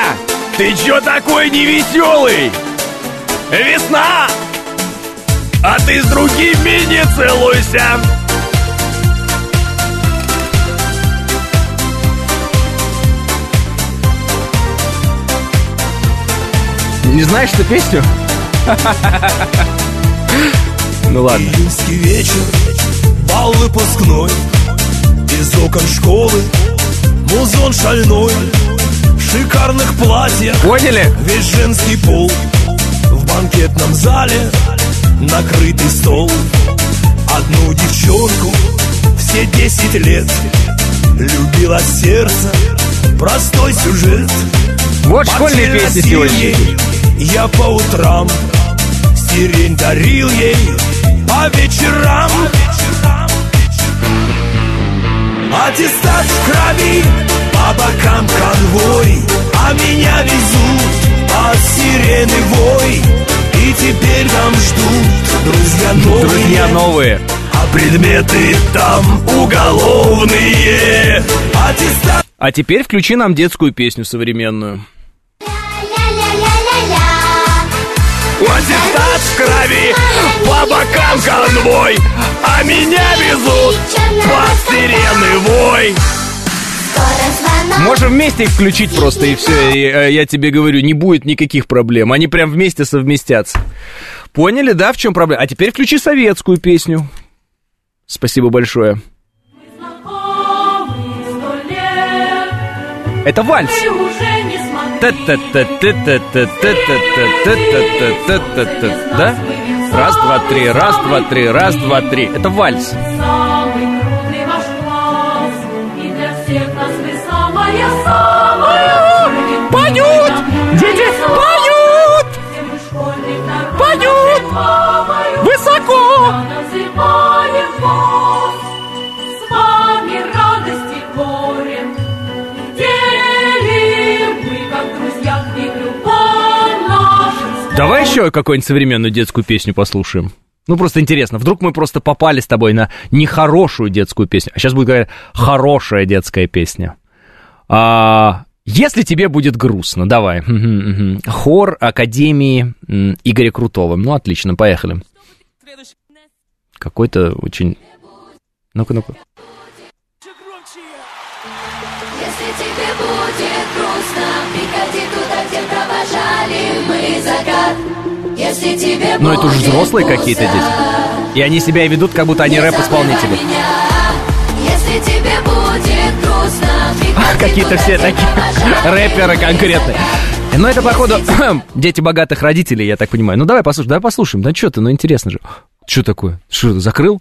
Ты чё такой невеселый? Весна! А ты с другими не целуйся! Не знаешь эту песню? [LAUGHS] Ну ладно.
Июньский вечер, бал выпускной Из окон школы. Музон шальной В шикарных платьях.
Поняли?
Весь женский пол В банкетном зале. Накрытый стол. Одну девчонку все десять лет Любила сердце. Простой сюжет.
Вот школьные песни сегодня.
Я по утрам сирень дарил ей. По вечерам Аттестат в крови По бокам конвой А меня везут От сирены вой И теперь там ждут Друзья новые
Друзья новые.
А предметы там уголовные Аттестат
А теперь включи нам детскую песню современную.
Аттестат в крови По бокам конвой а меня везут под сирены вой
Можем вместе их включить просто, и все. И, э, я тебе говорю, не будет никаких проблем. Они прям вместе совместятся. Поняли, да, в чем проблема? А теперь включи советскую песню. Спасибо большое. Это вальс. Да? Раз, два, три, раз, два, три, раз, два, три. Это вальс. Давай еще какую-нибудь современную детскую песню послушаем. Ну, просто интересно. Вдруг мы просто попали с тобой на нехорошую детскую песню. А сейчас будет говорить хорошая детская песня. А, если тебе будет грустно, давай. Хор Академии Игоря Крутого. Ну, отлично, поехали. Какой-то очень... Ну-ка, ну-ка.
Если тебе будет грустно, приходи туда,
Ну, это уже взрослые какие-то дети. И они себя ведут, как будто они рэп-исполнители.
приходи [LAUGHS]
Какие-то все такие рэперы конкретные. Ну, это, походу, [CLEARS THROAT] дети богатых родителей, я так понимаю. Ну, давай послушаем, давай послушаем. Да что ты, ну, интересно же. Что такое? Что, закрыл?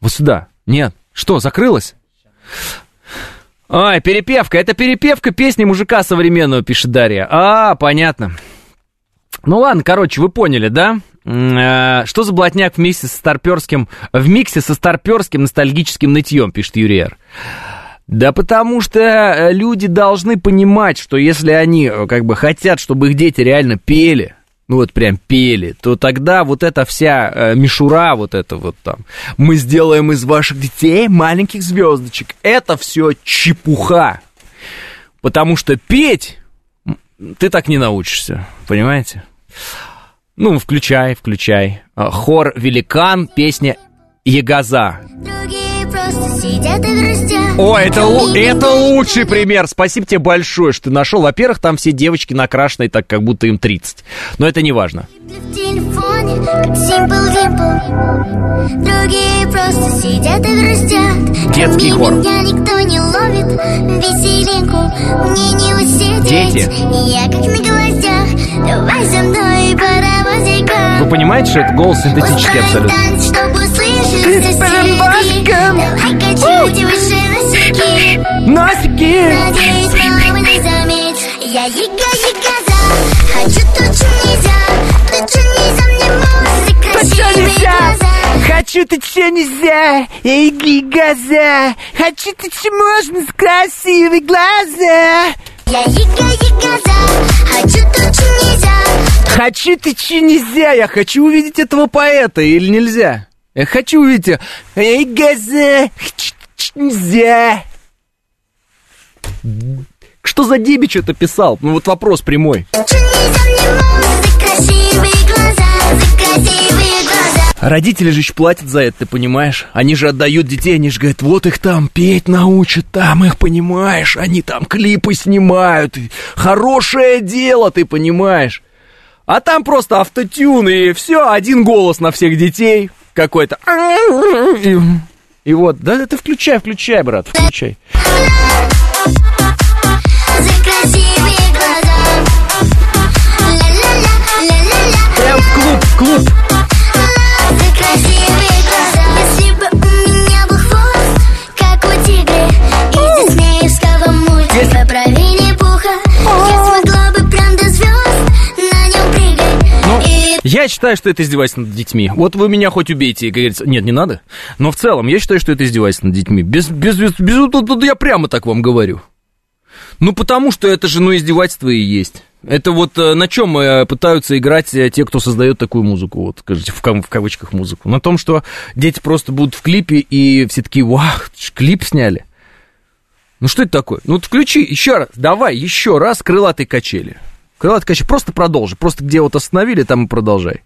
Вот сюда. Нет. Что, закрылось? Ай, перепевка. Это перепевка песни мужика современного, пишет Дарья. А, понятно. Ну ладно, короче, вы поняли, да? Э, Что за блатняк вместе со старперским, в миксе со старперским ностальгическим нытьем, пишет Юрий Р. Да потому что э, люди должны понимать, что если они э, как бы хотят, чтобы их дети реально пели, ну вот прям пели, то тогда вот эта вся э, мишура, вот это вот там, мы сделаем из ваших детей маленьких звездочек, это все чепуха. Потому что петь ты так не научишься, понимаете? Ну, включай, включай. А, Хор «Великан», песня «Ягоза». О, это, это лучший пример. Спасибо тебе большое, что ты нашел. Во-первых, там все девочки накрашенные так, как будто им 30. Но это не важно.
В телефоне, как Simple Dimple. Другие просто сидят и грустят.
Детский хор.
меня никто не ловит веселинку. Мне не усидеть.
Дети.
Я как на гвоздях. Давай со мной паровозиком.
Вы понимаете, что это голос синтетический абсолютно?
танец, чтобы услышать. Давай качайте выше носики.
Носики.
Надеюсь, мама не заметит. Я яга-ягоза. Хочу то, что нельзя. То, что нельзя мне.
То, что
Красивые
нельзя.
глаза.
Хочу ты че нельзя, эй, газа. Хочу ты че можно с красивые глаза.
Я яга-ягоза. Хочу то, что нельзя.
Хочу ты че нельзя? Я хочу увидеть этого поэта или нельзя? Я хочу увидеть...
Эй, газа. Нельзя.
Что за дебич это писал? Ну вот вопрос прямой. Родители же еще платят за это, ты понимаешь? Они же отдают детей, они же говорят, вот их там петь научат, там их, понимаешь? Они там клипы снимают. Хорошее дело, ты понимаешь? А там просто автотюн, и все, один голос на всех детей какой-то. И, и вот, да ты включай, включай, брат, включай.
Прыгать. И
Я считаю, что это издевательство над детьми. Вот вы меня хоть убейте, как говорится. Нет, не надо. Но в целом, я считаю, что это издевательство над детьми. Без, без, без, без- я прямо так вам говорю. Ну, потому что это же, ну, издевательство и есть. Это вот э, на чем э, пытаются играть э, те, кто создает такую музыку, вот, скажите, в, в кавычках музыку. На том, что дети просто будут в клипе, и все такие, вау, клип сняли. Ну, что это такое? Ну, вот включи еще раз, давай еще раз крылатые качели. Крылатые качели, просто продолжи, просто где вот остановили, там и продолжай.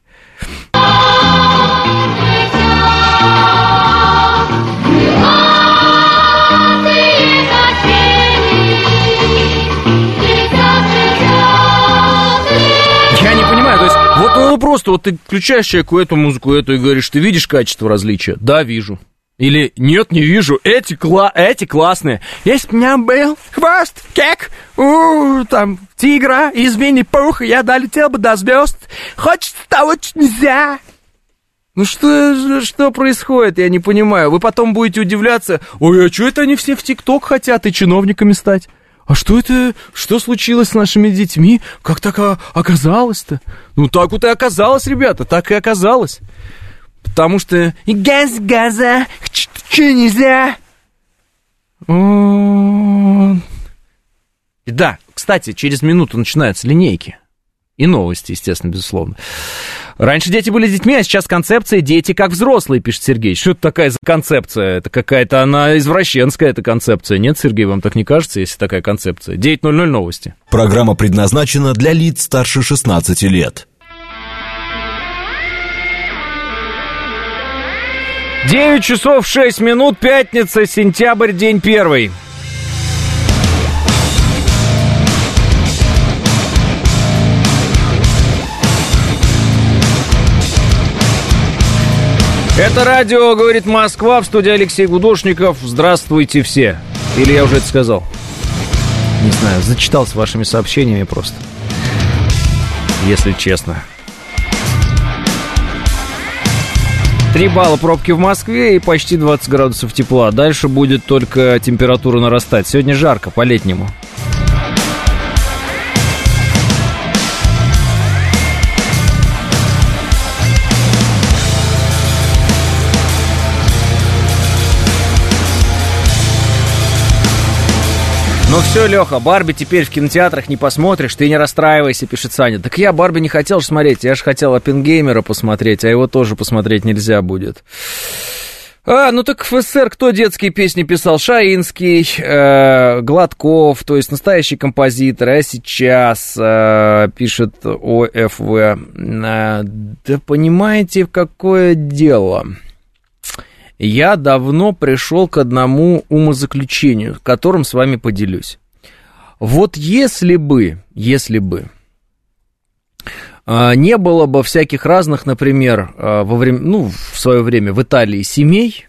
Ну, просто вот ты включаешь человеку эту музыку, эту и говоришь, ты видишь качество различия? Да, вижу. Или нет, не вижу. Эти, кла эти классные. Бы у меня был хвост, как у там тигра из Винни-Пуха, я долетел бы до звезд. Хочется того, что нельзя. Ну что, что происходит, я не понимаю. Вы потом будете удивляться, ой, а что это они все в ТикТок хотят и чиновниками стать? А что это, что случилось с нашими детьми? Как так а, оказалось-то? Ну так вот и оказалось, ребята, так и оказалось. Потому что газ, газа, что нельзя? Да, кстати, через минуту начинаются линейки. И новости, естественно, безусловно. Раньше дети были детьми, а сейчас концепция «дети как взрослые», пишет Сергей. Что это такая за концепция? Это какая-то она извращенская, эта концепция. Нет, Сергей, вам так не кажется, если такая концепция? 9.00 новости.
Программа предназначена для лиц старше 16 лет.
9 часов 6 минут, пятница, сентябрь, день первый. Это радио, говорит Москва, в студии Алексей Гудошников. Здравствуйте все. Или я уже это сказал? Не знаю, зачитал с вашими сообщениями просто. Если честно. Три балла пробки в Москве и почти 20 градусов тепла. Дальше будет только температура нарастать. Сегодня жарко, по-летнему. Ну все, Леха, Барби теперь в кинотеатрах не посмотришь, ты не расстраивайся, пишет Саня. Так я Барби не хотел же смотреть, я же хотел Оппенгеймера посмотреть, а его тоже посмотреть нельзя будет. А, ну так в СССР кто детские песни писал? Шаинский, э, Гладков, то есть настоящий композитор, а сейчас э, пишет ОФВ. Э, да понимаете, в какое дело? Я давно пришел к одному умозаключению, которым с вами поделюсь. Вот если бы, если бы а, не было бы всяких разных, например, а, во время, ну, в свое время в Италии семей,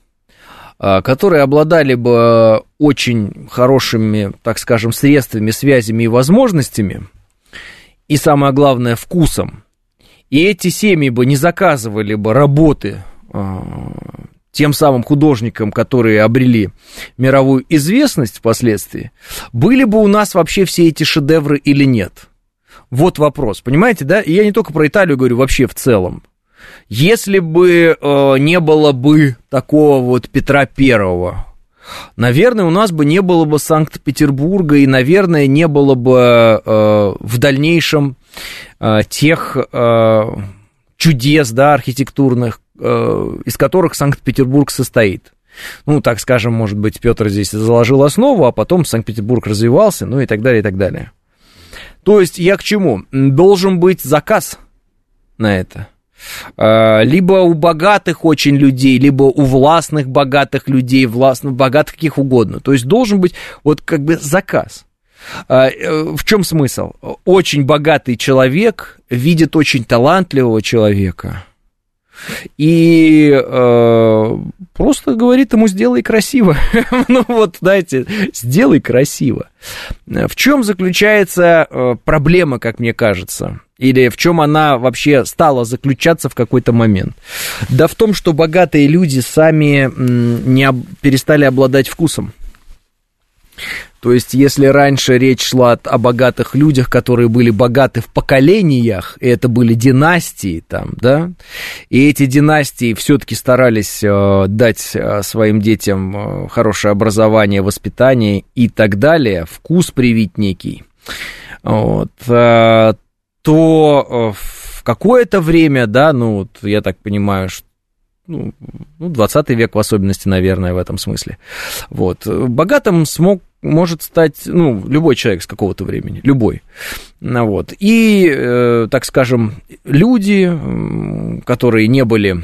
а, которые обладали бы очень хорошими, так скажем, средствами, связями и возможностями, и самое главное, вкусом, и эти семьи бы не заказывали бы работы тем самым художникам, которые обрели мировую известность впоследствии, были бы у нас вообще все эти шедевры или нет? Вот вопрос, понимаете, да? И я не только про Италию говорю, вообще в целом. Если бы э, не было бы такого вот Петра Первого, наверное, у нас бы не было бы Санкт-Петербурга, и, наверное, не было бы э, в дальнейшем э, тех э, чудес, да, архитектурных, из которых Санкт-Петербург состоит. Ну, так скажем, может быть, Петр здесь заложил основу, а потом Санкт-Петербург развивался, ну и так далее, и так далее. То есть я к чему? Должен быть заказ на это. А, либо у богатых очень людей, либо у властных богатых людей, властных богатых каких угодно. То есть должен быть вот как бы заказ. Э, в чем смысл? Очень богатый человек видит очень талантливого человека и э, просто говорит ему сделай красиво. [LAUGHS] ну вот, знаете, сделай красиво. В чем заключается э, проблема, как мне кажется? Или в чем она вообще стала заключаться в какой-то момент? Да в том, что богатые люди сами не об... перестали обладать вкусом. То есть, если раньше речь шла о богатых людях, которые были богаты в поколениях, и это были династии там, да, и эти династии все-таки старались э, дать э, своим детям э, хорошее образование, воспитание и так далее, вкус привить некий, вот, то в какое-то время, да, ну, вот я так понимаю, что ну, 20 ну, век в особенности, наверное, в этом смысле. Вот. Богатым смог может стать, ну, любой человек с какого-то времени, любой. Ну, вот. И, э, так скажем, люди, которые не были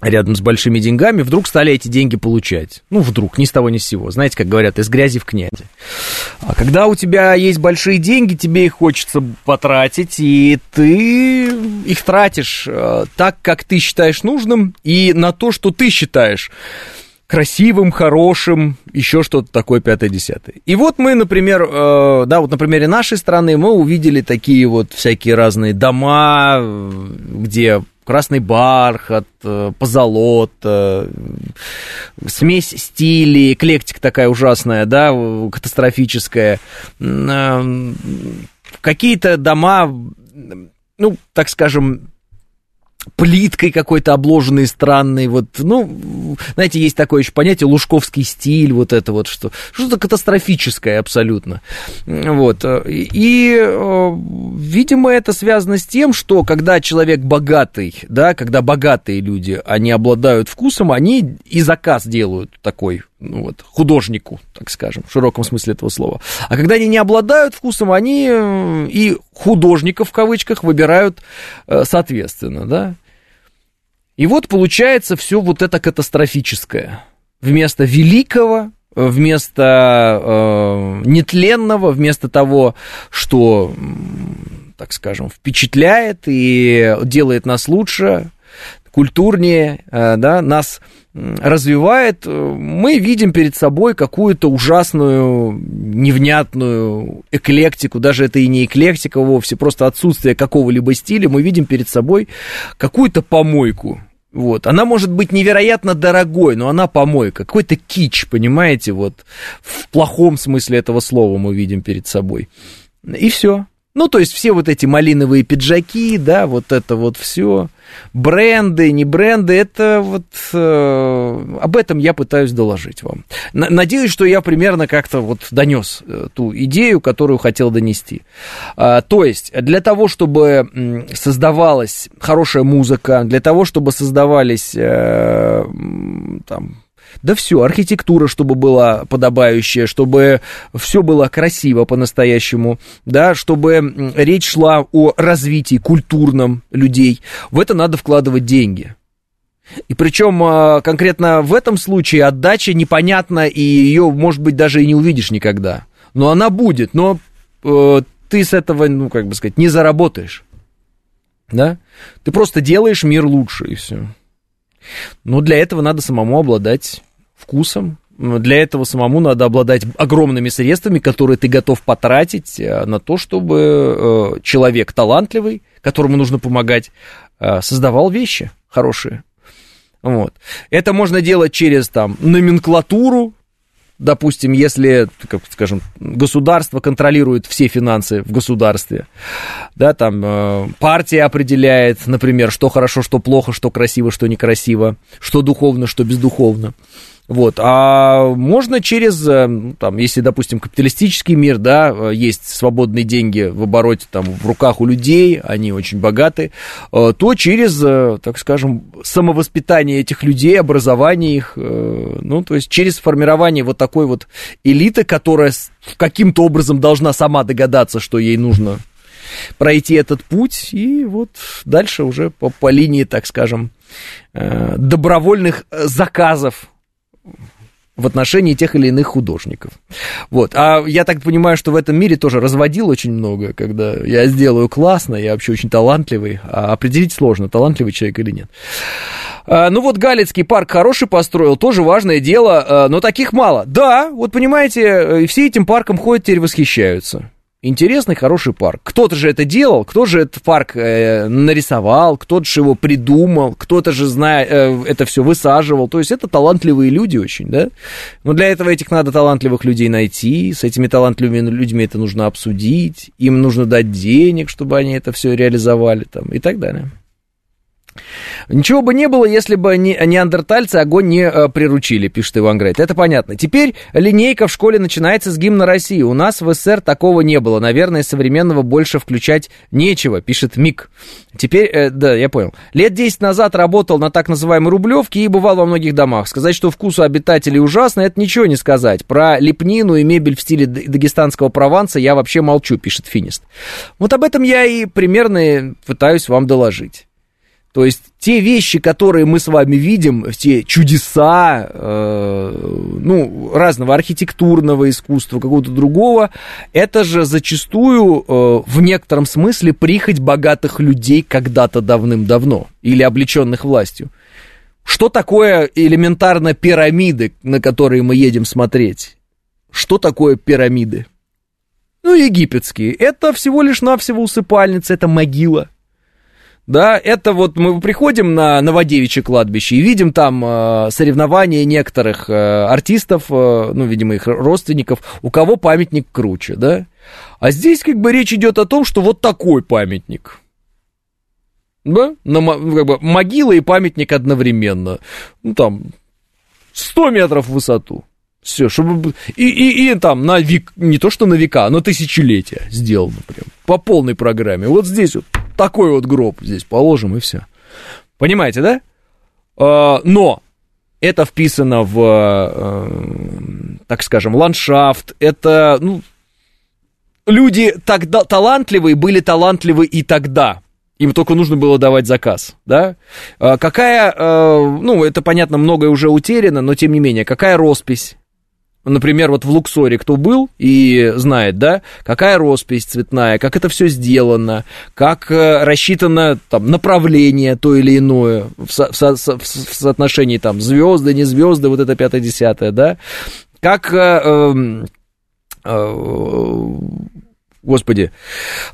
рядом с большими деньгами, вдруг стали эти деньги получать. Ну, вдруг, ни с того ни с сего. Знаете, как говорят, из грязи в князи. А когда у тебя есть большие деньги, тебе их хочется потратить, и ты их тратишь э, так, как ты считаешь нужным, и на то, что ты считаешь красивым, хорошим, еще что-то такое пятое-десятое. И вот мы, например, э, да, вот на примере нашей страны мы увидели такие вот всякие разные дома, где красный бархат, э, позолота, смесь стилей, эклектика такая ужасная, да, катастрофическая. Э, какие-то дома, ну, так скажем, плиткой какой-то обложенный странный, вот, ну, знаете, есть такое еще понятие лужковский стиль, вот это вот, что, что-то катастрофическое абсолютно, вот, и, э, видимо, это связано с тем, что когда человек богатый, да, когда богатые люди, они обладают вкусом, они и заказ делают такой, ну вот, художнику, так скажем, в широком смысле этого слова. А когда они не обладают вкусом, они э, и художников в кавычках выбирают э, соответственно, да. И вот получается все вот это катастрофическое. Вместо великого, вместо э, нетленного, вместо того, что, так скажем, впечатляет и делает нас лучше, культурнее, э, да, нас развивает, мы видим перед собой какую-то ужасную, невнятную эклектику, даже это и не эклектика вовсе, просто отсутствие какого-либо стиля, мы видим перед собой какую-то помойку, вот. Она может быть невероятно дорогой, но она помойка. Какой-то кич, понимаете, вот в плохом смысле этого слова мы видим перед собой. И все. Ну, то есть все вот эти малиновые пиджаки, да, вот это вот все, бренды, не бренды, это вот э, об этом я пытаюсь доложить вам. Надеюсь, что я примерно как-то вот донес э, ту идею, которую хотел донести. А, то есть для того, чтобы создавалась хорошая музыка, для того, чтобы создавались э, там да все, архитектура, чтобы была подобающая, чтобы все было красиво по-настоящему, да, чтобы речь шла о развитии культурном людей. В это надо вкладывать деньги. И причем а, конкретно в этом случае отдача непонятна, и ее, может быть, даже и не увидишь никогда. Но она будет, но э, ты с этого, ну, как бы сказать, не заработаешь. Да? Ты просто делаешь мир лучше, и все. Но для этого надо самому обладать вкусом. Для этого самому надо обладать огромными средствами, которые ты готов потратить э, на то, чтобы э, человек талантливый, которому нужно помогать, э, создавал вещи хорошие. Вот. Это можно делать через там номенклатуру, допустим, если, как скажем, государство контролирует все финансы в государстве, да, там э, партия определяет, например, что хорошо, что плохо, что красиво, что некрасиво, что духовно, что бездуховно. Вот, а можно через, э, ну, там, если, допустим, капиталистический мир, да, э, есть свободные деньги в обороте, там, в руках у людей, они очень богаты, э, то через, так скажем, самовоспитание этих людей, образование их, ну, то есть через формирование вот такой вот элиты, которая каким-то образом должна сама догадаться, что ей нужно пройти этот путь, и вот дальше уже по, по линии, так скажем, добровольных заказов в отношении тех или иных художников. Вот. А я так понимаю, что в этом мире тоже разводил очень много, когда я сделаю классно, я вообще очень талантливый, а определить сложно, талантливый человек или нет. А, ну вот Галицкий парк хороший построил, тоже важное дело, а, но таких мало. Да, вот понимаете, э, все этим парком ходят, теперь восхищаются интересный, хороший парк. Кто-то же это делал, кто же этот парк э, нарисовал, кто-то же его придумал, кто-то же зная, э, это все высаживал. То есть это талантливые люди очень, да? Но для этого этих надо талантливых людей найти, с этими талантливыми людьми это нужно обсудить, им нужно дать денег, чтобы они это все реализовали там и так далее. Ничего бы не было, если бы не, неандертальцы огонь не э, приручили, пишет Иван Грейт. Это понятно. Теперь линейка в школе начинается с гимна России. У нас в СССР такого не было. Наверное, современного больше включать нечего, пишет Мик. Теперь, э, да, я понял. Лет 10 назад работал на так называемой Рублевке и бывал во многих домах. Сказать, что вкус у обитателей ужасно, это ничего не сказать. Про лепнину и мебель в стиле дагестанского Прованса я вообще молчу, пишет Финист. Вот об этом я и примерно пытаюсь вам доложить. То есть те вещи, которые мы с вами видим, те чудеса, э, ну, разного архитектурного искусства, какого-то другого, это же зачастую э, в некотором смысле прихоть богатых людей когда-то давным-давно или облеченных властью. Что такое элементарно пирамиды, на которые мы едем смотреть? Что такое пирамиды? Ну, египетские. Это всего лишь навсего усыпальница, это могила да, это вот мы приходим на Новодевичье кладбище и видим там э, соревнования некоторых э, артистов, э, ну, видимо, их родственников, у кого памятник круче, да. А здесь как бы речь идет о том, что вот такой памятник. Да? На, как бы, могила и памятник одновременно. Ну, там, 100 метров в высоту. Все, чтобы... И, и, и там на век... Не то, что на века, но тысячелетия сделано прям. По полной программе. Вот здесь вот такой вот гроб здесь положим, и все. Понимаете, да? А, но это вписано в, э, так скажем, ландшафт. Это, ну, люди тогда талантливые были талантливы и тогда. Им только нужно было давать заказ, да? А какая, э, ну, это, понятно, многое уже утеряно, но тем не менее, какая роспись Например, вот в Луксоре кто был и знает, да, какая роспись цветная, как это все сделано, как э, рассчитано там направление то или иное в, со, в, со, в соотношении там звезды, не звезды, вот это пятое-десятое, да, как э, эм, э, господи,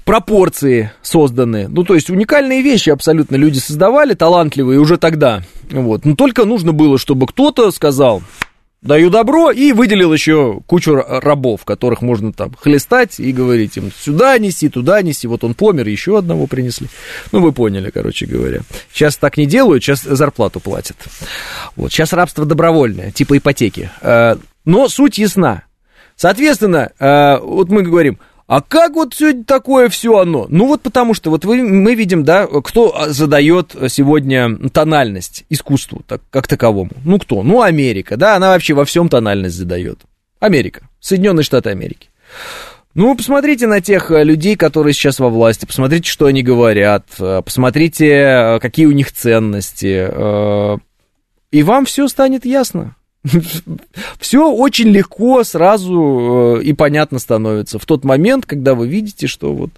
пропорции созданы. Ну, то есть уникальные вещи абсолютно люди создавали, талантливые уже тогда. Вот. Но только нужно было, чтобы кто-то сказал, даю добро и выделил еще кучу рабов, которых можно там хлестать и говорить им сюда неси, туда неси. Вот он помер, еще одного принесли. Ну, вы поняли, короче говоря. Сейчас так не делают, сейчас зарплату платят. Вот, сейчас рабство добровольное, типа ипотеки. Э, но суть ясна. Соответственно, э, вот мы говорим, а как вот все такое все оно? Ну вот потому что вот вы, мы видим, да, кто задает сегодня тональность искусству так, как таковому. Ну кто? Ну Америка, да, она вообще во всем тональность задает. Америка, Соединенные Штаты Америки. Ну, посмотрите на тех э, людей, которые сейчас во власти, посмотрите, что они говорят, э, посмотрите, э, какие у них ценности, и вам все станет ясно. Все очень легко сразу э, и понятно становится в тот момент, когда вы видите, что вот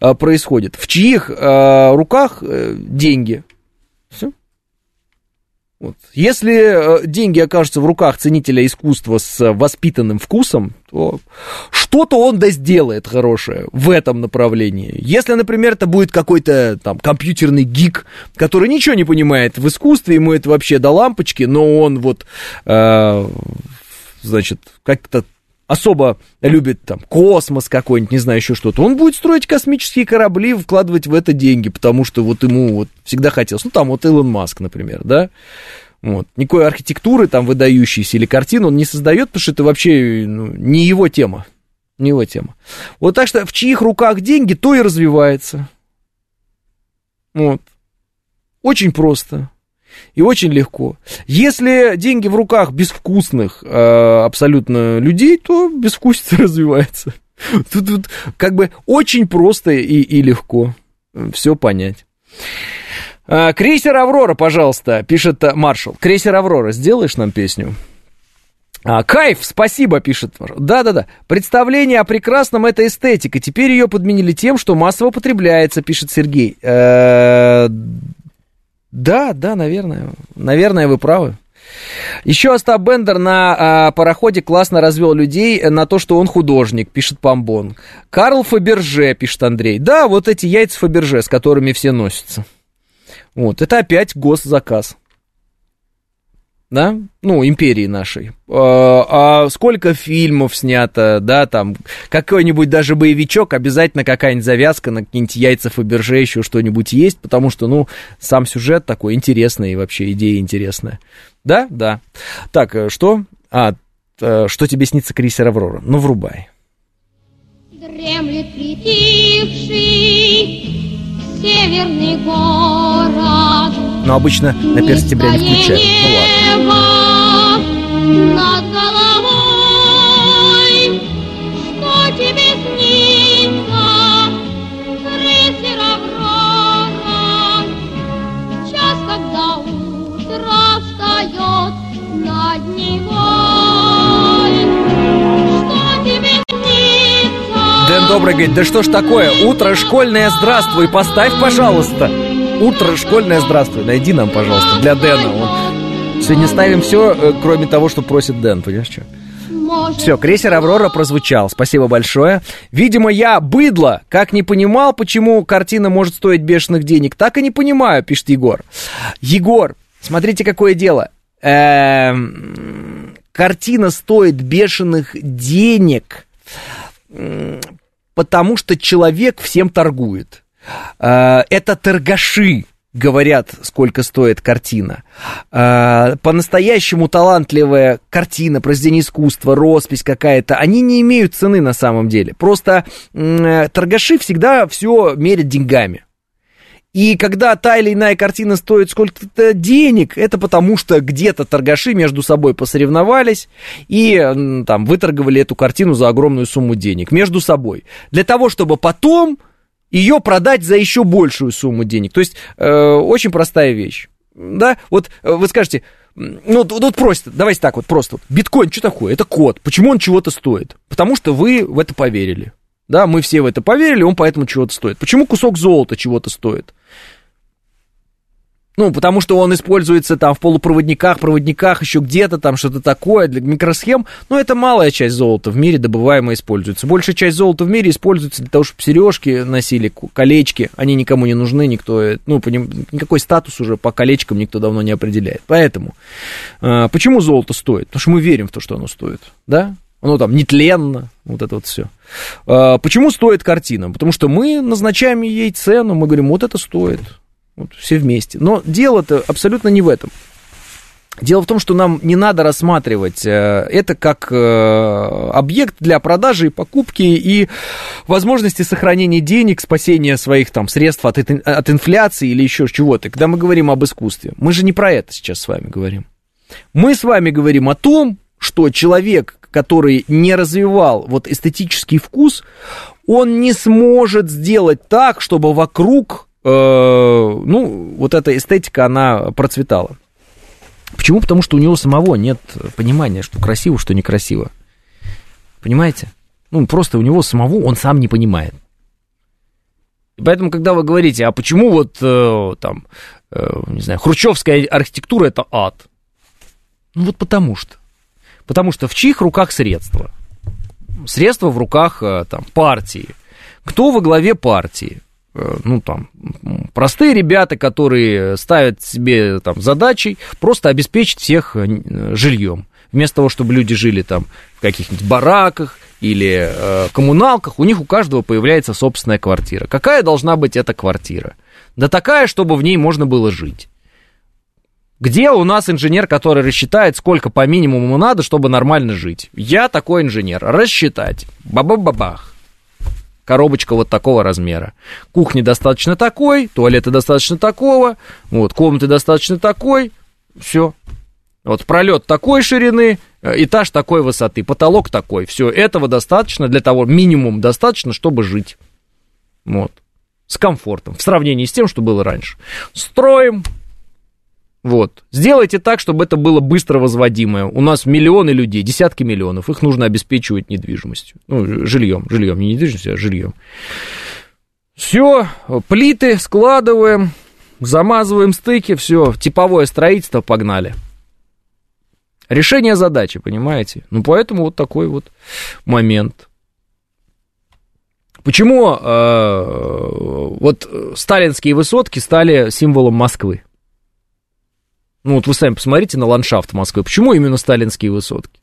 э, происходит. В чьих э, руках деньги? Все. Вот. Если э, деньги окажутся в руках ценителя искусства с э, воспитанным вкусом, то что-то он да сделает хорошее в этом направлении. Если, например, это будет какой-то там компьютерный гик, который ничего не понимает в искусстве, ему это вообще до лампочки, но он вот, э, значит, как-то особо любит там космос какой-нибудь, не знаю, еще что-то, он будет строить космические корабли, вкладывать в это деньги, потому что вот ему вот всегда хотелось. Ну, там вот Илон Маск, например, да, вот. Никакой архитектуры там выдающейся или картины он не создает, потому что это вообще ну, не его тема. Не его тема. Вот так что в чьих руках деньги, то и развивается. Вот. Очень просто. И очень легко. Если деньги в руках безвкусных э, абсолютно людей, то безвкусица [LAUGHS] развивается. Тут, тут как бы очень просто и, и легко все понять. А, крейсер Аврора, пожалуйста, пишет Маршал. Крейсер Аврора, сделаешь нам песню? А, кайф, спасибо, пишет. Да-да-да. Представление о прекрасном – это эстетика. Теперь ее подменили тем, что массово потребляется, пишет Сергей. Э-э- да, да, наверное. Наверное, вы правы. Еще Остап Бендер на а, пароходе классно развел людей на то, что он художник, пишет Памбон. Карл Фаберже, пишет Андрей. Да, вот эти яйца Фаберже, с которыми все носятся. Вот, это опять госзаказ да, ну, империи нашей. А, а сколько фильмов снято, да, там, какой-нибудь даже боевичок, обязательно какая-нибудь завязка на какие-нибудь яйца Фаберже, еще что-нибудь есть, потому что, ну, сам сюжет такой интересный, вообще идея интересная. Да, да. Так, э, что? А, э, что тебе снится крейсер Аврора? Ну, врубай.
Дремлет притихший северный город.
Но обычно на 1 сентября не включают. Ну ладно. Дэн Добрый говорит, да что ж такое, утро школьное, здравствуй, поставь, пожалуйста. Утро школьное, здравствуй, найди нам, пожалуйста, для Дэна. Он... Сегодня ставим все, э, кроме того, что просит Дэн, понимаешь, что? Все, крейсер Аврора прозвучал. Спасибо большое. Видимо, я быдло, как не понимал, почему картина может стоить бешеных денег, так и не понимаю, пишет Егор. Егор, смотрите, какое дело. Эм, картина стоит бешеных денег, потому что человек всем торгует. Э, это торгаши говорят, сколько стоит картина. Э, по-настоящему талантливая картина, произведение искусства, роспись какая-то, они не имеют цены на самом деле. Просто э, торгаши всегда все мерят деньгами. И когда та или иная картина стоит сколько-то денег, это потому что где-то торгаши между собой посоревновались и там выторговали эту картину за огромную сумму денег между собой. Для того, чтобы потом ее продать за еще большую сумму денег. То есть э, очень простая вещь. Да, вот э, вы скажете, ну, вот, вот просто, давайте так вот, просто. Биткоин, что такое? Это код. Почему он чего-то стоит? Потому что вы в это поверили. Да, мы все в это поверили, он поэтому чего-то стоит. Почему кусок золота чего-то стоит? Ну, потому что он используется там в полупроводниках, проводниках, еще где-то там что-то такое для микросхем. Но это малая часть золота в мире добываемая используется. Большая часть золота в мире используется для того, чтобы сережки носили, колечки. Они никому не нужны, никто, ну, никакой статус уже по колечкам никто давно не определяет. Поэтому, э, почему золото стоит? Потому что мы верим в то, что оно стоит, да? Оно там нетленно, вот это вот все. Э, почему стоит картина? Потому что мы назначаем ей цену, мы говорим, вот это стоит. Вот, все вместе. Но дело-то абсолютно не в этом. Дело в том, что нам не надо рассматривать э, это как э, объект для продажи и покупки и возможности сохранения денег, спасения своих там средств от, от инфляции или еще чего-то. Когда мы говорим об искусстве, мы же не про это сейчас с вами говорим. Мы с вами говорим о том, что человек, который не развивал вот эстетический вкус, он не сможет сделать так, чтобы вокруг ну, вот эта эстетика, она процветала. Почему? Потому что у него самого нет понимания, что красиво, что некрасиво. Понимаете? Ну, просто у него самого он сам не понимает. И поэтому, когда вы говорите, а почему вот э, там, э, не знаю, хрущевская архитектура это ад? Ну вот потому что. Потому что в чьих руках средства? Средства в руках э, там, партии. Кто во главе партии? Э, ну, там, простые ребята, которые ставят себе там задачей просто обеспечить всех э, жильем. Вместо того, чтобы люди жили там в каких-нибудь бараках или э, коммуналках, у них у каждого появляется собственная квартира. Какая должна быть эта квартира? Да такая, чтобы в ней можно было жить. Где у нас инженер, который рассчитает, сколько по минимуму надо, чтобы нормально жить? Я такой инженер. Рассчитать. Ба-ба-ба-бах коробочка вот такого размера. Кухни достаточно такой, туалеты достаточно такого, вот, комнаты достаточно такой, все. Вот пролет такой ширины, э, этаж такой высоты, потолок такой. Все, этого достаточно для того, минимум достаточно, чтобы жить. Вот. С комфортом, в сравнении с тем, что было раньше. Строим, вот. Сделайте так, чтобы это было быстро возводимое. У нас миллионы людей, десятки миллионов. Их нужно обеспечивать недвижимостью. Ну, жильем. Жильем, не недвижимостью, а жильем. Все, плиты складываем, замазываем стыки, все, типовое строительство, погнали. Решение задачи, понимаете? Ну, поэтому вот такой вот момент. Почему э, вот сталинские высотки стали символом Москвы? Ну, вот вы сами посмотрите на ландшафт Москвы. Почему именно сталинские высотки?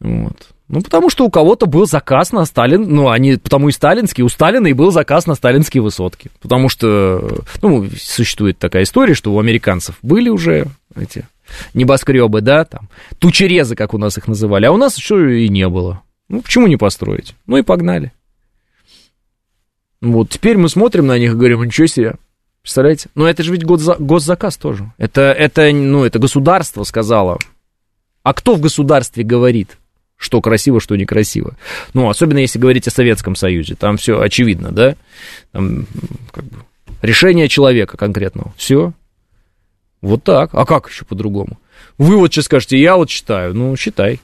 Вот. Ну, потому что у кого-то был заказ на Сталин, ну, они потому и сталинские, у Сталина и был заказ на сталинские высотки. Потому что, ну, существует такая история, что у американцев были уже эти небоскребы, да, там, тучерезы, как у нас их называли, а у нас еще и не было. Ну, почему не построить? Ну и погнали. Вот, теперь мы смотрим на них и говорим, ничего себе, Представляете? Но это же ведь госзаказ тоже. Это, это, ну, это государство сказало. А кто в государстве говорит, что красиво, что некрасиво? Ну, особенно если говорить о Советском Союзе. Там все очевидно, да? Там, как бы, решение человека конкретного. Все. Вот так. А как еще по-другому? Вы вот сейчас скажете, я вот считаю. Ну, считай.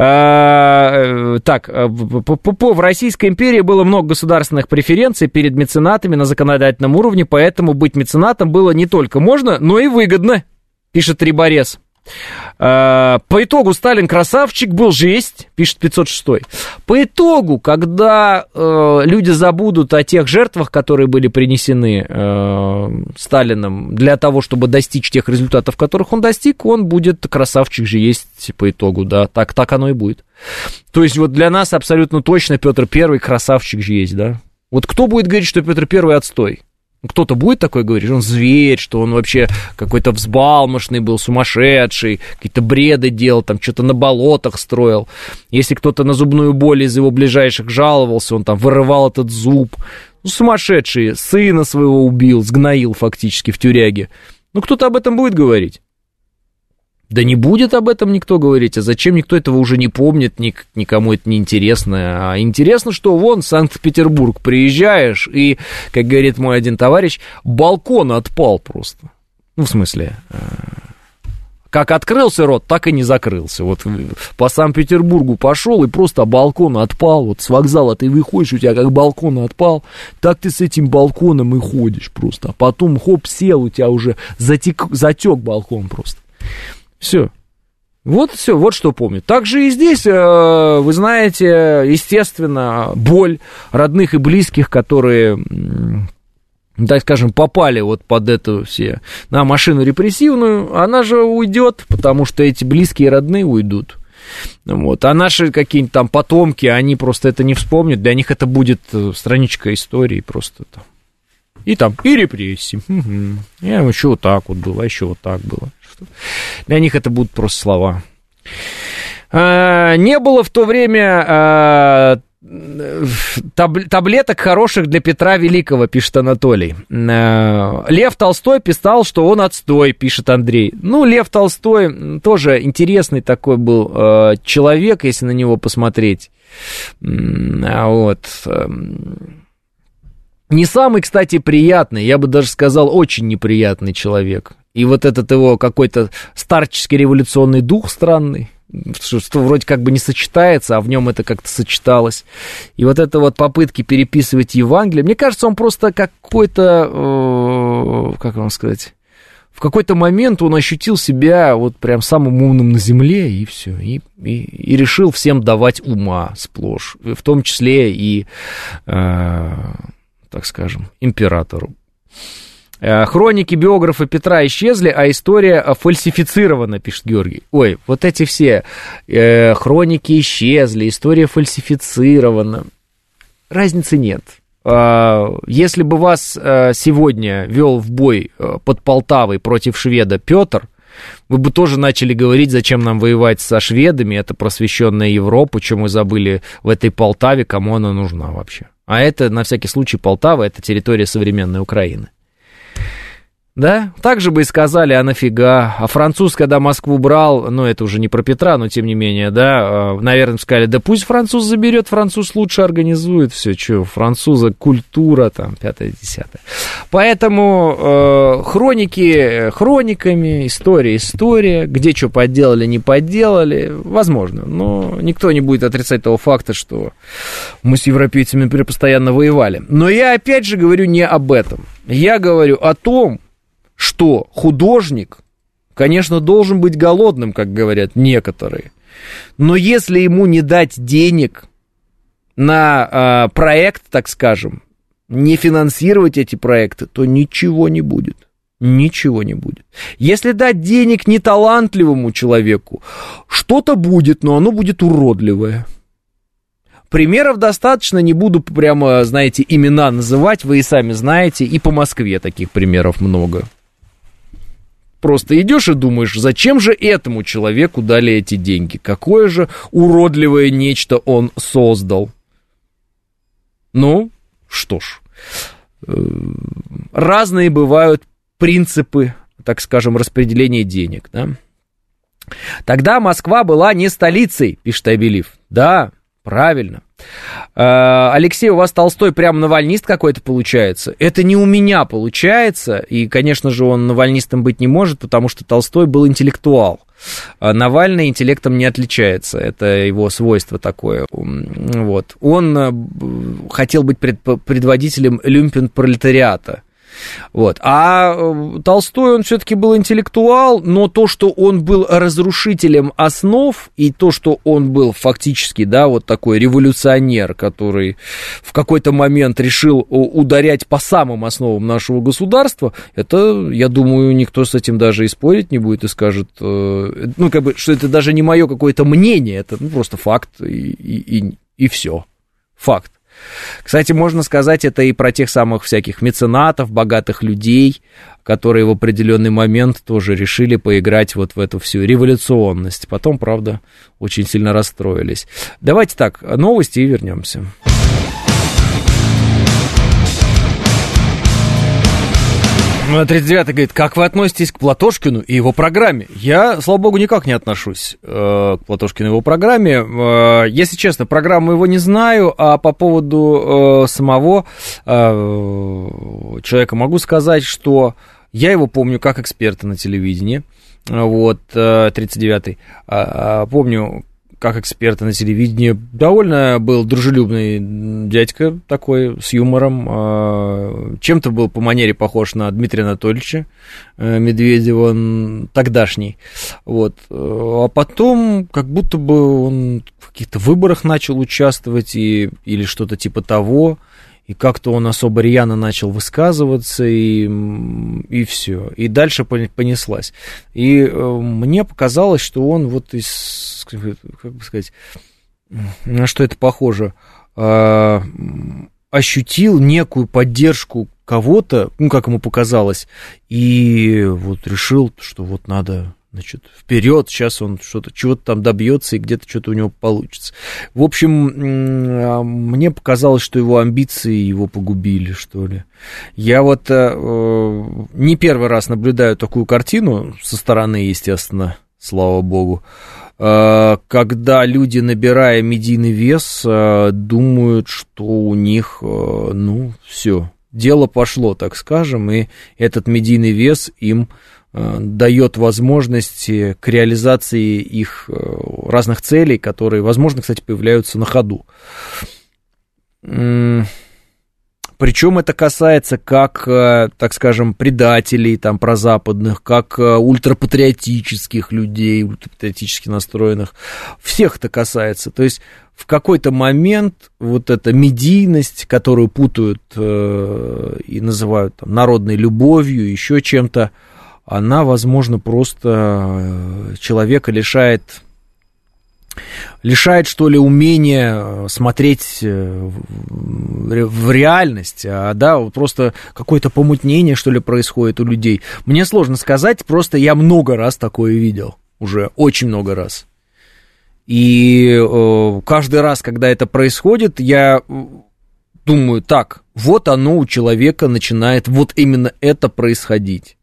А, э, так, э, в Российской империи было много государственных преференций перед меценатами на законодательном уровне, поэтому быть меценатом было не только можно, но и выгодно, пишет Риборез. Э, по итогу Сталин красавчик был жесть, пишет 506. По итогу, когда э, люди забудут о тех жертвах, которые были принесены э, Сталином для того, чтобы достичь тех результатов, которых он достиг, он будет красавчик же есть по итогу, да, так, так оно и будет. То есть вот для нас абсолютно точно Петр Первый красавчик же есть, да. Вот кто будет говорить, что Петр Первый отстой? Кто-то будет такой говорить, он зверь, что он вообще какой-то взбалмошный был, сумасшедший, какие-то бреды делал, там что-то на болотах строил. Если кто-то на зубную боль из его ближайших жаловался, он там вырывал этот зуб. Ну, сумасшедший, сына своего убил, сгноил фактически в тюряге. Ну, кто-то об этом будет говорить? Да не будет об этом никто говорить, а зачем никто этого уже не помнит, ник, никому это не интересно. А интересно, что вон Санкт-Петербург приезжаешь, и, как говорит мой один товарищ, балкон отпал просто. Ну, в смысле, э, как открылся рот, так и не закрылся. Вот по Санкт-Петербургу пошел и просто балкон отпал. Вот с вокзала ты выходишь, у тебя как балкон отпал, так ты с этим балконом и ходишь просто. А потом хоп, сел, у тебя уже затек, затек балкон просто. Все. Вот все, вот что помню. Также и здесь, э, вы знаете, естественно, боль родных и близких, которые так скажем, попали вот под эту все, на машину репрессивную, она же уйдет, потому что эти близкие и родные уйдут. Вот. А наши какие-нибудь там потомки, они просто это не вспомнят, для них это будет э, страничка истории просто там. И там, и репрессии. Угу. Я еще вот так вот было, еще вот так было что для них это будут просто слова. А, не было в то время а, таблеток хороших для Петра Великого, пишет Анатолий. А, Лев Толстой писал, что он отстой, пишет Андрей. Ну, Лев Толстой тоже интересный такой был а, человек, если на него посмотреть. Вот. Не самый, кстати, приятный, я бы даже сказал, очень неприятный человек. И вот этот его какой-то старческий революционный дух странный, что, что вроде как бы не сочетается, а в нем это как-то сочеталось. И вот это вот попытки переписывать Евангелие, мне кажется, он просто какой-то, э, как вам сказать, в какой-то момент он ощутил себя вот прям самым умным на земле, и все, и, и, и решил всем давать ума сплошь, в том числе и, э, так скажем, императору. Э, Хроники биографа Петра исчезли, а история фальсифицирована, пишет Георгий. Ой, вот эти все э, хроники исчезли, история фальсифицирована. Разницы нет. Э, если бы вас э, сегодня вел в бой под Полтавой против шведа Петр, вы бы тоже начали говорить, зачем нам воевать со шведами, это просвещенная Европа, что мы забыли в этой Полтаве, кому она нужна вообще. А это, на всякий случай, Полтава, это территория современной Украины. Да, так же бы и сказали, а нафига? А француз, когда Москву брал, ну, это уже не про Петра, но тем не менее, да, наверное, сказали, да пусть француз заберет, француз лучше организует все, что, француза культура, там, пятое-десятое. Поэтому э, хроники хрониками, история история, где что подделали, не подделали, возможно, но никто не будет отрицать того факта, что мы с европейцами, например, постоянно воевали. Но я опять же говорю не об этом. Я говорю о том, что художник, конечно, должен быть голодным, как говорят некоторые. Но если ему не дать денег на э, проект, так скажем, не финансировать эти проекты, то ничего не будет. Ничего не будет. Если дать денег неталантливому человеку, что-то будет, но оно будет уродливое. Примеров достаточно, не буду прямо, знаете, имена называть, вы и сами знаете, и по Москве таких примеров много. Просто идешь и думаешь, зачем же этому человеку дали эти деньги? Какое же уродливое нечто он создал? Ну, что ж, э, разные бывают принципы, так скажем, распределения денег, да? Тогда Москва была не столицей, пишет Абелив. Да, правильно. Э, Алексей, у вас Толстой прям навальнист какой-то получается? Это не у меня получается, и, конечно же, он навальнистом быть не может, потому что Толстой был интеллектуал. А Навальный интеллектом не отличается, это его свойство такое. Вот. Он э, хотел быть предводителем люмпен-пролетариата, вот. А э, Толстой, он все-таки был интеллектуал, но то, что он был разрушителем основ, и то, что он был фактически, да, вот такой революционер, который в какой-то момент решил ударять по самым основам нашего государства, это, я думаю, никто с этим даже и спорить не будет и скажет, э, ну, как бы, что это даже не мое какое-то мнение, это ну, просто факт и, и, и, и все. Факт. Кстати, можно сказать это и про тех самых всяких меценатов, богатых людей, которые в определенный момент тоже решили поиграть вот в эту всю революционность. Потом, правда, очень сильно расстроились. Давайте так, новости и вернемся. 39 говорит, как вы относитесь к Платошкину и его программе? Я, слава богу, никак не отношусь э, к Платошкину и его программе. Э, если честно, программу его не знаю, а по поводу э, самого э, человека могу сказать, что я его помню как эксперта на телевидении. Вот, 39-й. Э, а, а, помню, как эксперта на телевидении. Довольно был дружелюбный дядька такой, с юмором. А, чем-то был по манере похож на Дмитрия Анатольевича э, Медведева, он тогдашний. Вот. А потом, как будто бы он в каких-то выборах начал участвовать и, или что-то типа того и как-то он особо рьяно начал высказываться, и, и все. И дальше понеслась. И э, мне показалось, что он вот из, как бы сказать, на что это похоже, э, ощутил некую поддержку кого-то, ну, как ему показалось, и вот решил, что вот надо значит, вперед, сейчас он что-то, чего-то там добьется, и где-то что-то у него получится. В общем, а, мне показалось, что его амбиции его погубили, что ли. Я вот э, э, не первый раз наблюдаю такую картину со стороны, естественно, слава богу, э, когда люди, набирая медийный вес, думают, что у них, ну, все, дело пошло, так скажем, и этот медийный вес им Э, дает возможности к реализации их э, разных целей, которые, возможно, кстати, появляются на ходу. Причем это касается как, э, так скажем, предателей там прозападных, как э, ультрапатриотических людей, ультрапатриотически настроенных. Всех это касается. То есть в какой-то момент вот эта медийность, которую путают э, и называют там, народной любовью, еще чем-то, она, возможно, просто э, человека лишает лишает, что ли, умения э, смотреть э, в реальность, а, да, вот просто какое-то помутнение, что ли, происходит у людей. Мне сложно сказать, просто я много раз такое видел, уже очень много раз. И э, каждый раз, когда это происходит, я думаю, так, вот оно у человека начинает вот именно это происходить.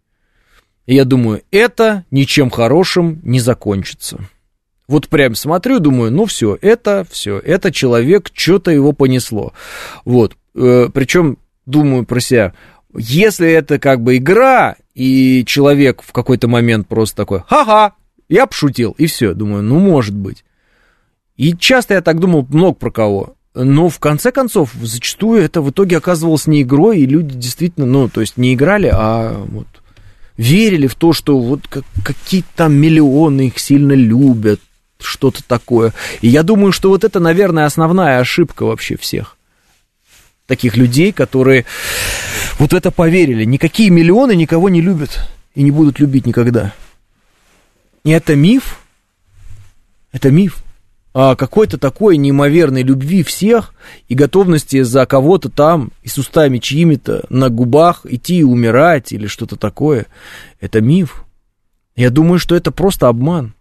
И я думаю, это ничем хорошим не закончится. Вот прям смотрю, думаю, ну все, это все, это человек, что-то его понесло. Вот, э, причем думаю про себя, если это как бы игра, и человек в какой-то момент просто такой, ха-ха, я пошутил, и все, думаю, ну может быть. И часто я так думал много про кого. Но в конце концов, зачастую это в итоге оказывалось не игрой, и люди действительно, ну, то есть не играли, а вот верили в то, что вот какие-то там миллионы их сильно любят, что-то такое. И я думаю, что вот это, наверное, основная ошибка вообще всех таких людей, которые вот это поверили. Никакие миллионы никого не любят и не будут любить никогда. И это миф. Это миф какой-то такой неимоверной любви всех и готовности за кого-то там и с устами чьими-то на губах идти и умирать или что-то такое. Это миф. Я думаю, что это просто обман.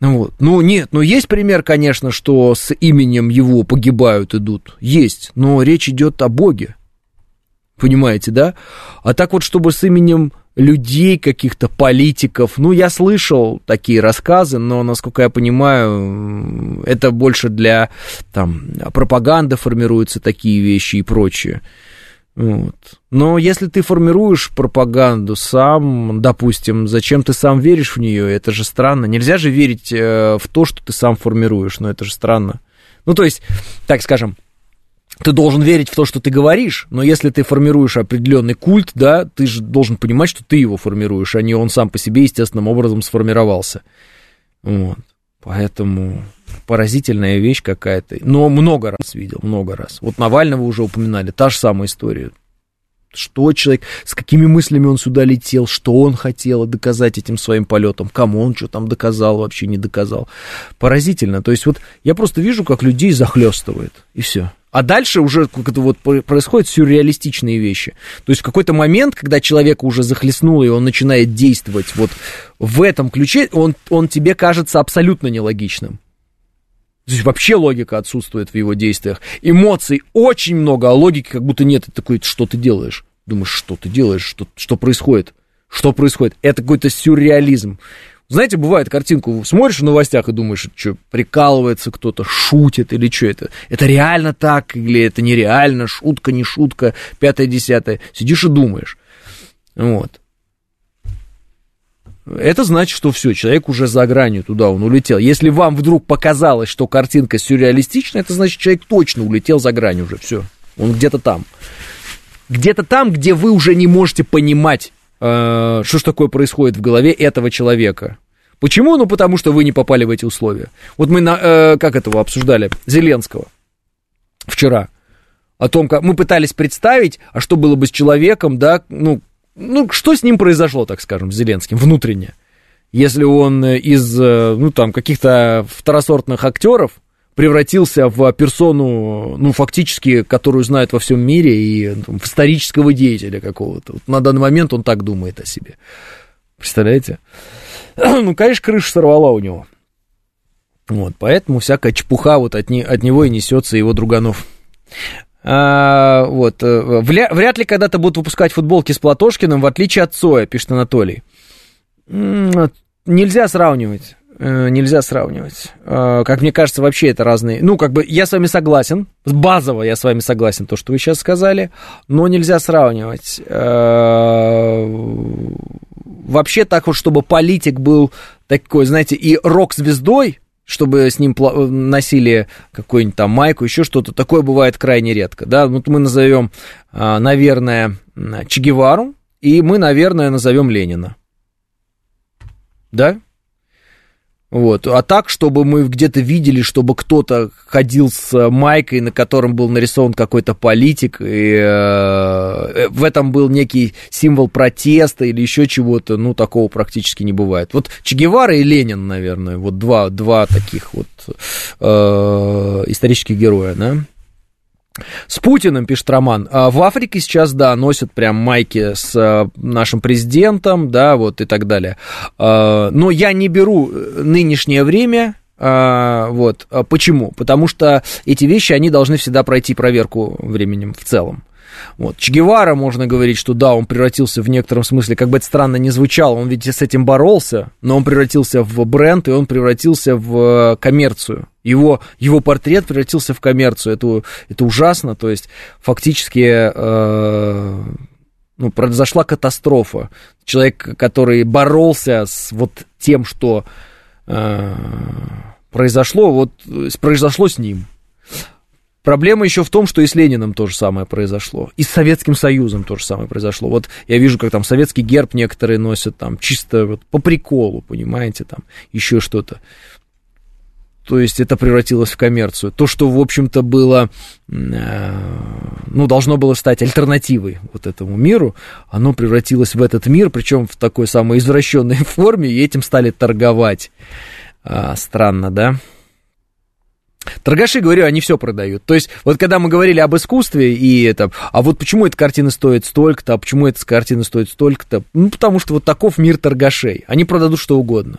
Ну вот. Ну, нет, ну есть пример, конечно, что с именем его погибают идут. Есть, но речь идет о Боге. Понимаете, да? А так вот, чтобы с именем людей, каких-то политиков, ну, я слышал такие рассказы, но, насколько я понимаю, это больше для, там, пропаганды формируются такие вещи и прочее. Вот. Но если ты формируешь пропаганду сам, допустим, зачем ты сам веришь в нее, это же странно. Нельзя же верить э, в то, что ты сам формируешь, но это же странно. Ну, то есть, так скажем, ты должен верить в то, что ты говоришь, но если ты формируешь определенный культ, да, ты же должен понимать, что ты его формируешь, а не он сам по себе естественным образом сформировался. Вот. Поэтому поразительная вещь какая-то. Но много раз видел, много раз. Вот Навального уже упоминали, та же самая история. Что человек, с какими мыслями он сюда летел, что он хотел доказать этим своим полетом, кому он что там доказал, вообще не доказал. Поразительно. То есть вот я просто вижу, как людей захлестывает, и все. А дальше уже вот происходят сюрреалистичные вещи. То есть в какой-то момент, когда человека уже захлестнуло, и он начинает действовать вот в этом ключе, он, он тебе кажется абсолютно нелогичным. То есть вообще логика отсутствует в его действиях. Эмоций очень много, а логики как будто нет. Ты такой, что ты делаешь? Думаешь, что ты делаешь? Что, что происходит? Что происходит? Это какой-то сюрреализм. Знаете, бывает картинку, смотришь в новостях и думаешь, что прикалывается кто-то, шутит или что это? Это реально так или это нереально, шутка, не шутка, пятое-десятое. Сидишь и думаешь. Вот. Это значит, что все, человек уже за гранью туда он улетел. Если вам вдруг показалось, что картинка сюрреалистичная, это значит, человек точно улетел за грань уже, все. Он где-то там. Где-то там, где вы уже не можете понимать, э, что ж такое происходит в голове этого человека. Почему? Ну, потому что вы не попали в эти условия. Вот мы, на, э, как этого обсуждали, Зеленского вчера. О том, как мы пытались представить, а что было бы с человеком, да, ну, ну, что с ним произошло, так скажем, с Зеленским внутренне? Если он из, э, ну, там, каких-то второсортных актеров превратился в персону, ну, фактически, которую знают во всем мире, и там, в исторического деятеля какого-то. Вот на данный момент он так думает о себе. Представляете? [CLEARS THROAT] Ну, конечно, крыша сорвала у него. Вот, поэтому всякая чепуха вот от, не, от него и несется его друганов. А, вот, э, вря, вряд ли когда-то будут выпускать футболки с Платошкиным, в отличие от Цоя, пишет Анатолий. Нельзя сравнивать. э, нельзя сравнивать. Э, как мне кажется, вообще это разные. Ну, как бы я с вами согласен. Базово я с вами согласен, то, что вы сейчас сказали. Но нельзя сравнивать. Э, вообще так вот, чтобы политик был такой, знаете, и рок-звездой, чтобы с ним пла- носили какую-нибудь там майку, еще что-то. Такое бывает крайне редко, да. Вот мы назовем, э, наверное, Че Гевару, и мы, наверное, назовем Ленина. Да? Вот. А так, чтобы мы где-то видели, чтобы кто-то ходил с майкой, на котором был нарисован какой-то политик, и э, в этом был некий символ протеста или еще чего-то, ну, такого практически не бывает. Вот Че Гевара и Ленин, наверное, вот два, два таких вот э, исторических героя, да? С Путиным, пишет Роман, «А в Африке сейчас, да, носят прям майки с а, нашим президентом, да, вот и так далее. А, но я не беру нынешнее время, вот. Почему? Потому что эти вещи, они должны всегда пройти проверку временем в целом. Вот. Че Гевара, можно говорить, что да, он превратился в некотором смысле, как бы это странно не звучало, он ведь с этим боролся, но он превратился в бренд, и он превратился в коммерцию. Его, его портрет превратился в коммерцию. Это, это ужасно. То есть, фактически, э, ну, произошла катастрофа. Человек, который боролся с вот тем, что э, произошло, вот произошло с ним. Проблема еще в том, что и с Лениным то же самое произошло. И с Советским Союзом то же самое произошло. Вот я вижу, как там советский герб некоторые носят там чисто вот по приколу, понимаете, там еще что-то. То есть это превратилось в коммерцию. То, что, в общем-то, было, э, ну, должно было стать альтернативой вот этому миру, оно превратилось в этот мир, причем в такой самой извращенной [LAUGHS] форме, и этим стали торговать. А, странно, да? Торгаши, говорю, они все продают. То есть, вот когда мы говорили об искусстве, и это, а вот почему эта картина стоит столько-то, а почему эта картина стоит столько-то? Ну, потому что вот таков мир торгашей. Они продадут что угодно.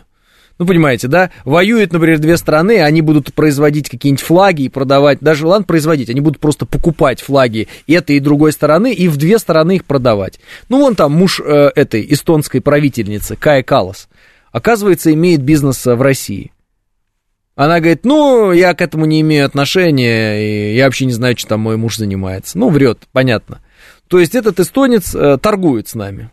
Ну, понимаете, да? Воюют, например, две страны, они будут производить какие-нибудь флаги и продавать. Даже, ладно, производить, они будут просто покупать флаги этой и другой стороны и в две стороны их продавать. Ну, вон там муж э, этой эстонской правительницы, Кая Калас, оказывается, имеет бизнес в России. Она говорит, ну, я к этому не имею отношения, и я вообще не знаю, что там мой муж занимается. Ну, врет, понятно. То есть этот эстонец э, торгует с нами.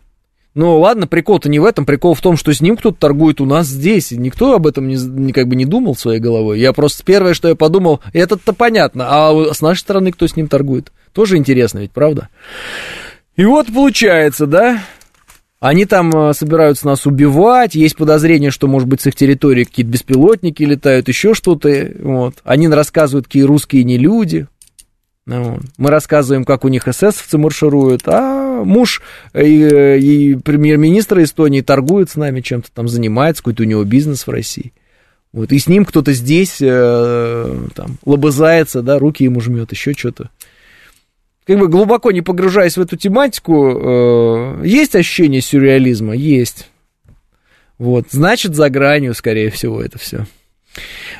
Ну, ладно, прикол-то не в этом, прикол в том, что с ним кто-то торгует у нас здесь, и никто об этом не, не, как бы не думал своей головой. Я просто первое, что я подумал, это-то понятно, а с нашей стороны кто с ним торгует? Тоже интересно ведь, правда? И вот получается, да, они там э, собираются нас убивать, есть подозрение, что, может быть, с их территории какие-то беспилотники летают, еще что-то, вот. Они рассказывают, какие русские не люди, ну, мы рассказываем, как у них эсэсовцы маршируют, а муж и, и премьер-министра Эстонии торгует с нами, чем-то там занимается, какой-то у него бизнес в России. Вот, и с ним кто-то здесь э, там лобызается, да, руки ему жмет, еще что-то. Как бы глубоко не погружаясь в эту тематику, э, есть ощущение сюрреализма? Есть. Вот, значит, за гранью, скорее всего, это все.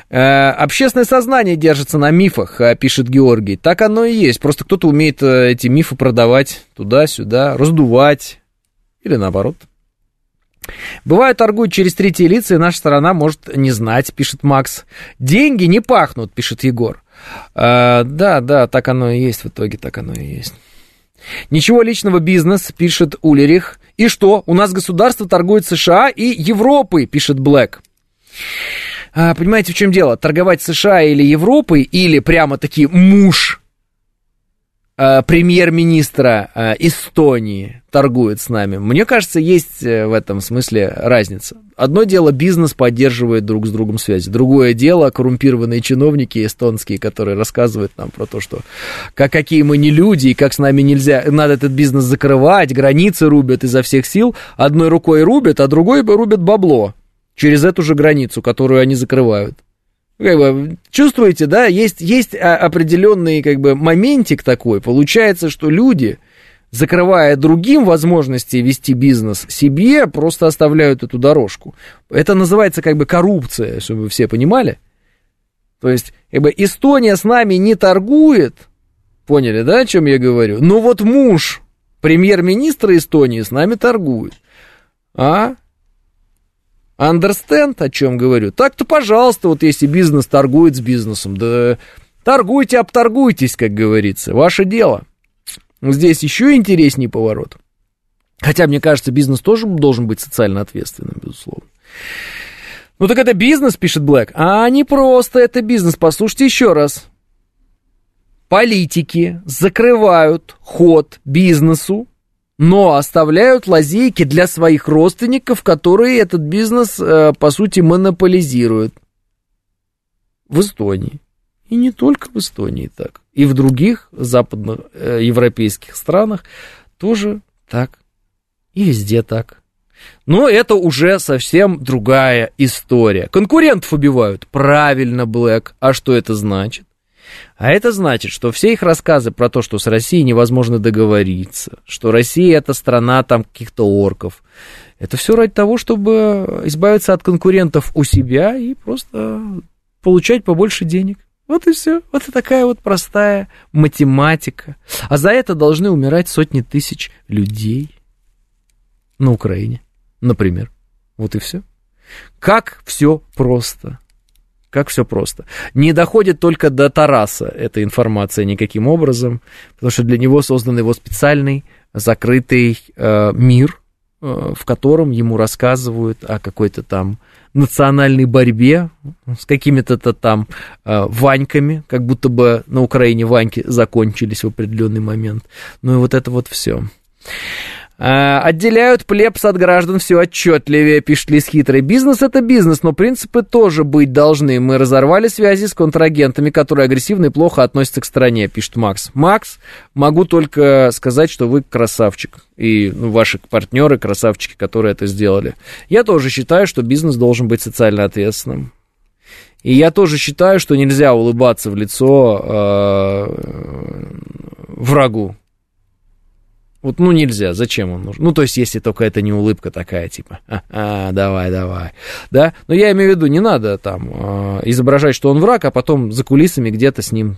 Э, общественное сознание держится на мифах, э, пишет Георгий. Так оно и есть. Просто кто-то умеет э, эти мифы продавать туда-сюда, раздувать. Или наоборот. Бывает, торгуют через третьи лица, и наша сторона может не знать, пишет Макс. Деньги не пахнут, пишет Егор. А, да, да, так оно и есть в итоге, так оно и есть. Ничего личного бизнес, пишет Улерих. И что, у нас государство торгует США и Европой, пишет Блэк. А, понимаете, в чем дело? Торговать США или Европой, или прямо-таки муж премьер-министра а, Эстонии торгует с нами. Мне кажется, есть э, в этом смысле разница. Одно дело, бизнес поддерживает друг с другом связи. Другое дело, коррумпированные чиновники эстонские, которые рассказывают нам про то, что как, какие мы не люди, и как с нами нельзя, надо этот бизнес закрывать, границы рубят изо всех сил. Одной рукой рубят, а другой рубят бабло через эту же границу, которую они закрывают. Как бы, чувствуете, да, есть, есть определенный как бы моментик такой. Получается, что люди, закрывая другим возможности вести бизнес, себе просто оставляют эту дорожку. Это называется как бы коррупция, чтобы вы все понимали. То есть, как бы Эстония с нами не торгует, поняли, да, о чем я говорю? Но вот муж премьер-министра Эстонии с нами торгует. А? Understand, о чем говорю? Так-то, пожалуйста, вот если бизнес торгует с бизнесом, да торгуйте, обторгуйтесь, как говорится, ваше дело. Здесь еще интереснее поворот. Хотя, мне кажется, бизнес тоже должен быть социально ответственным, безусловно. Ну так это бизнес, пишет Блэк, а не просто это бизнес. Послушайте еще раз. Политики закрывают ход бизнесу, но оставляют лазейки для своих родственников, которые этот бизнес, э, по сути, монополизируют. В Эстонии. И не только в Эстонии так. И в других западных э, европейских странах тоже так. И везде так. Но это уже совсем другая история. Конкурентов убивают. Правильно, Блэк. А что это значит? А это значит, что все их рассказы про то, что с Россией невозможно договориться, что Россия это страна там каких-то орков, это все ради того, чтобы избавиться от конкурентов у себя и просто получать побольше денег. Вот и все. Вот и такая вот простая математика. А за это должны умирать сотни тысяч людей на Украине, например. Вот и все. Как все просто. Как все просто. Не доходит только до Тараса эта информация никаким образом, потому что для него создан его специальный закрытый э, мир, э, в котором ему рассказывают о какой-то там национальной борьбе с какими-то там э, Ваньками, как будто бы на Украине Ваньки закончились в определенный момент. Ну и вот это вот все. А, отделяют плебс от граждан все отчетливее, пишет Лис Хитрый. Бизнес это бизнес, но принципы тоже быть должны. Мы разорвали связи с контрагентами, которые агрессивно и плохо относятся к стране, пишет Макс. Макс, могу только сказать, что вы красавчик. И ну, ваши партнеры красавчики, которые это сделали. Я тоже считаю, что бизнес должен быть социально ответственным. И я тоже считаю, что нельзя улыбаться в лицо э, врагу. Вот, ну, нельзя, зачем он нужен? Ну, то есть, если только это не улыбка такая, типа, а, давай, давай, да? Но я имею в виду, не надо там э, изображать, что он враг, а потом за кулисами где-то с ним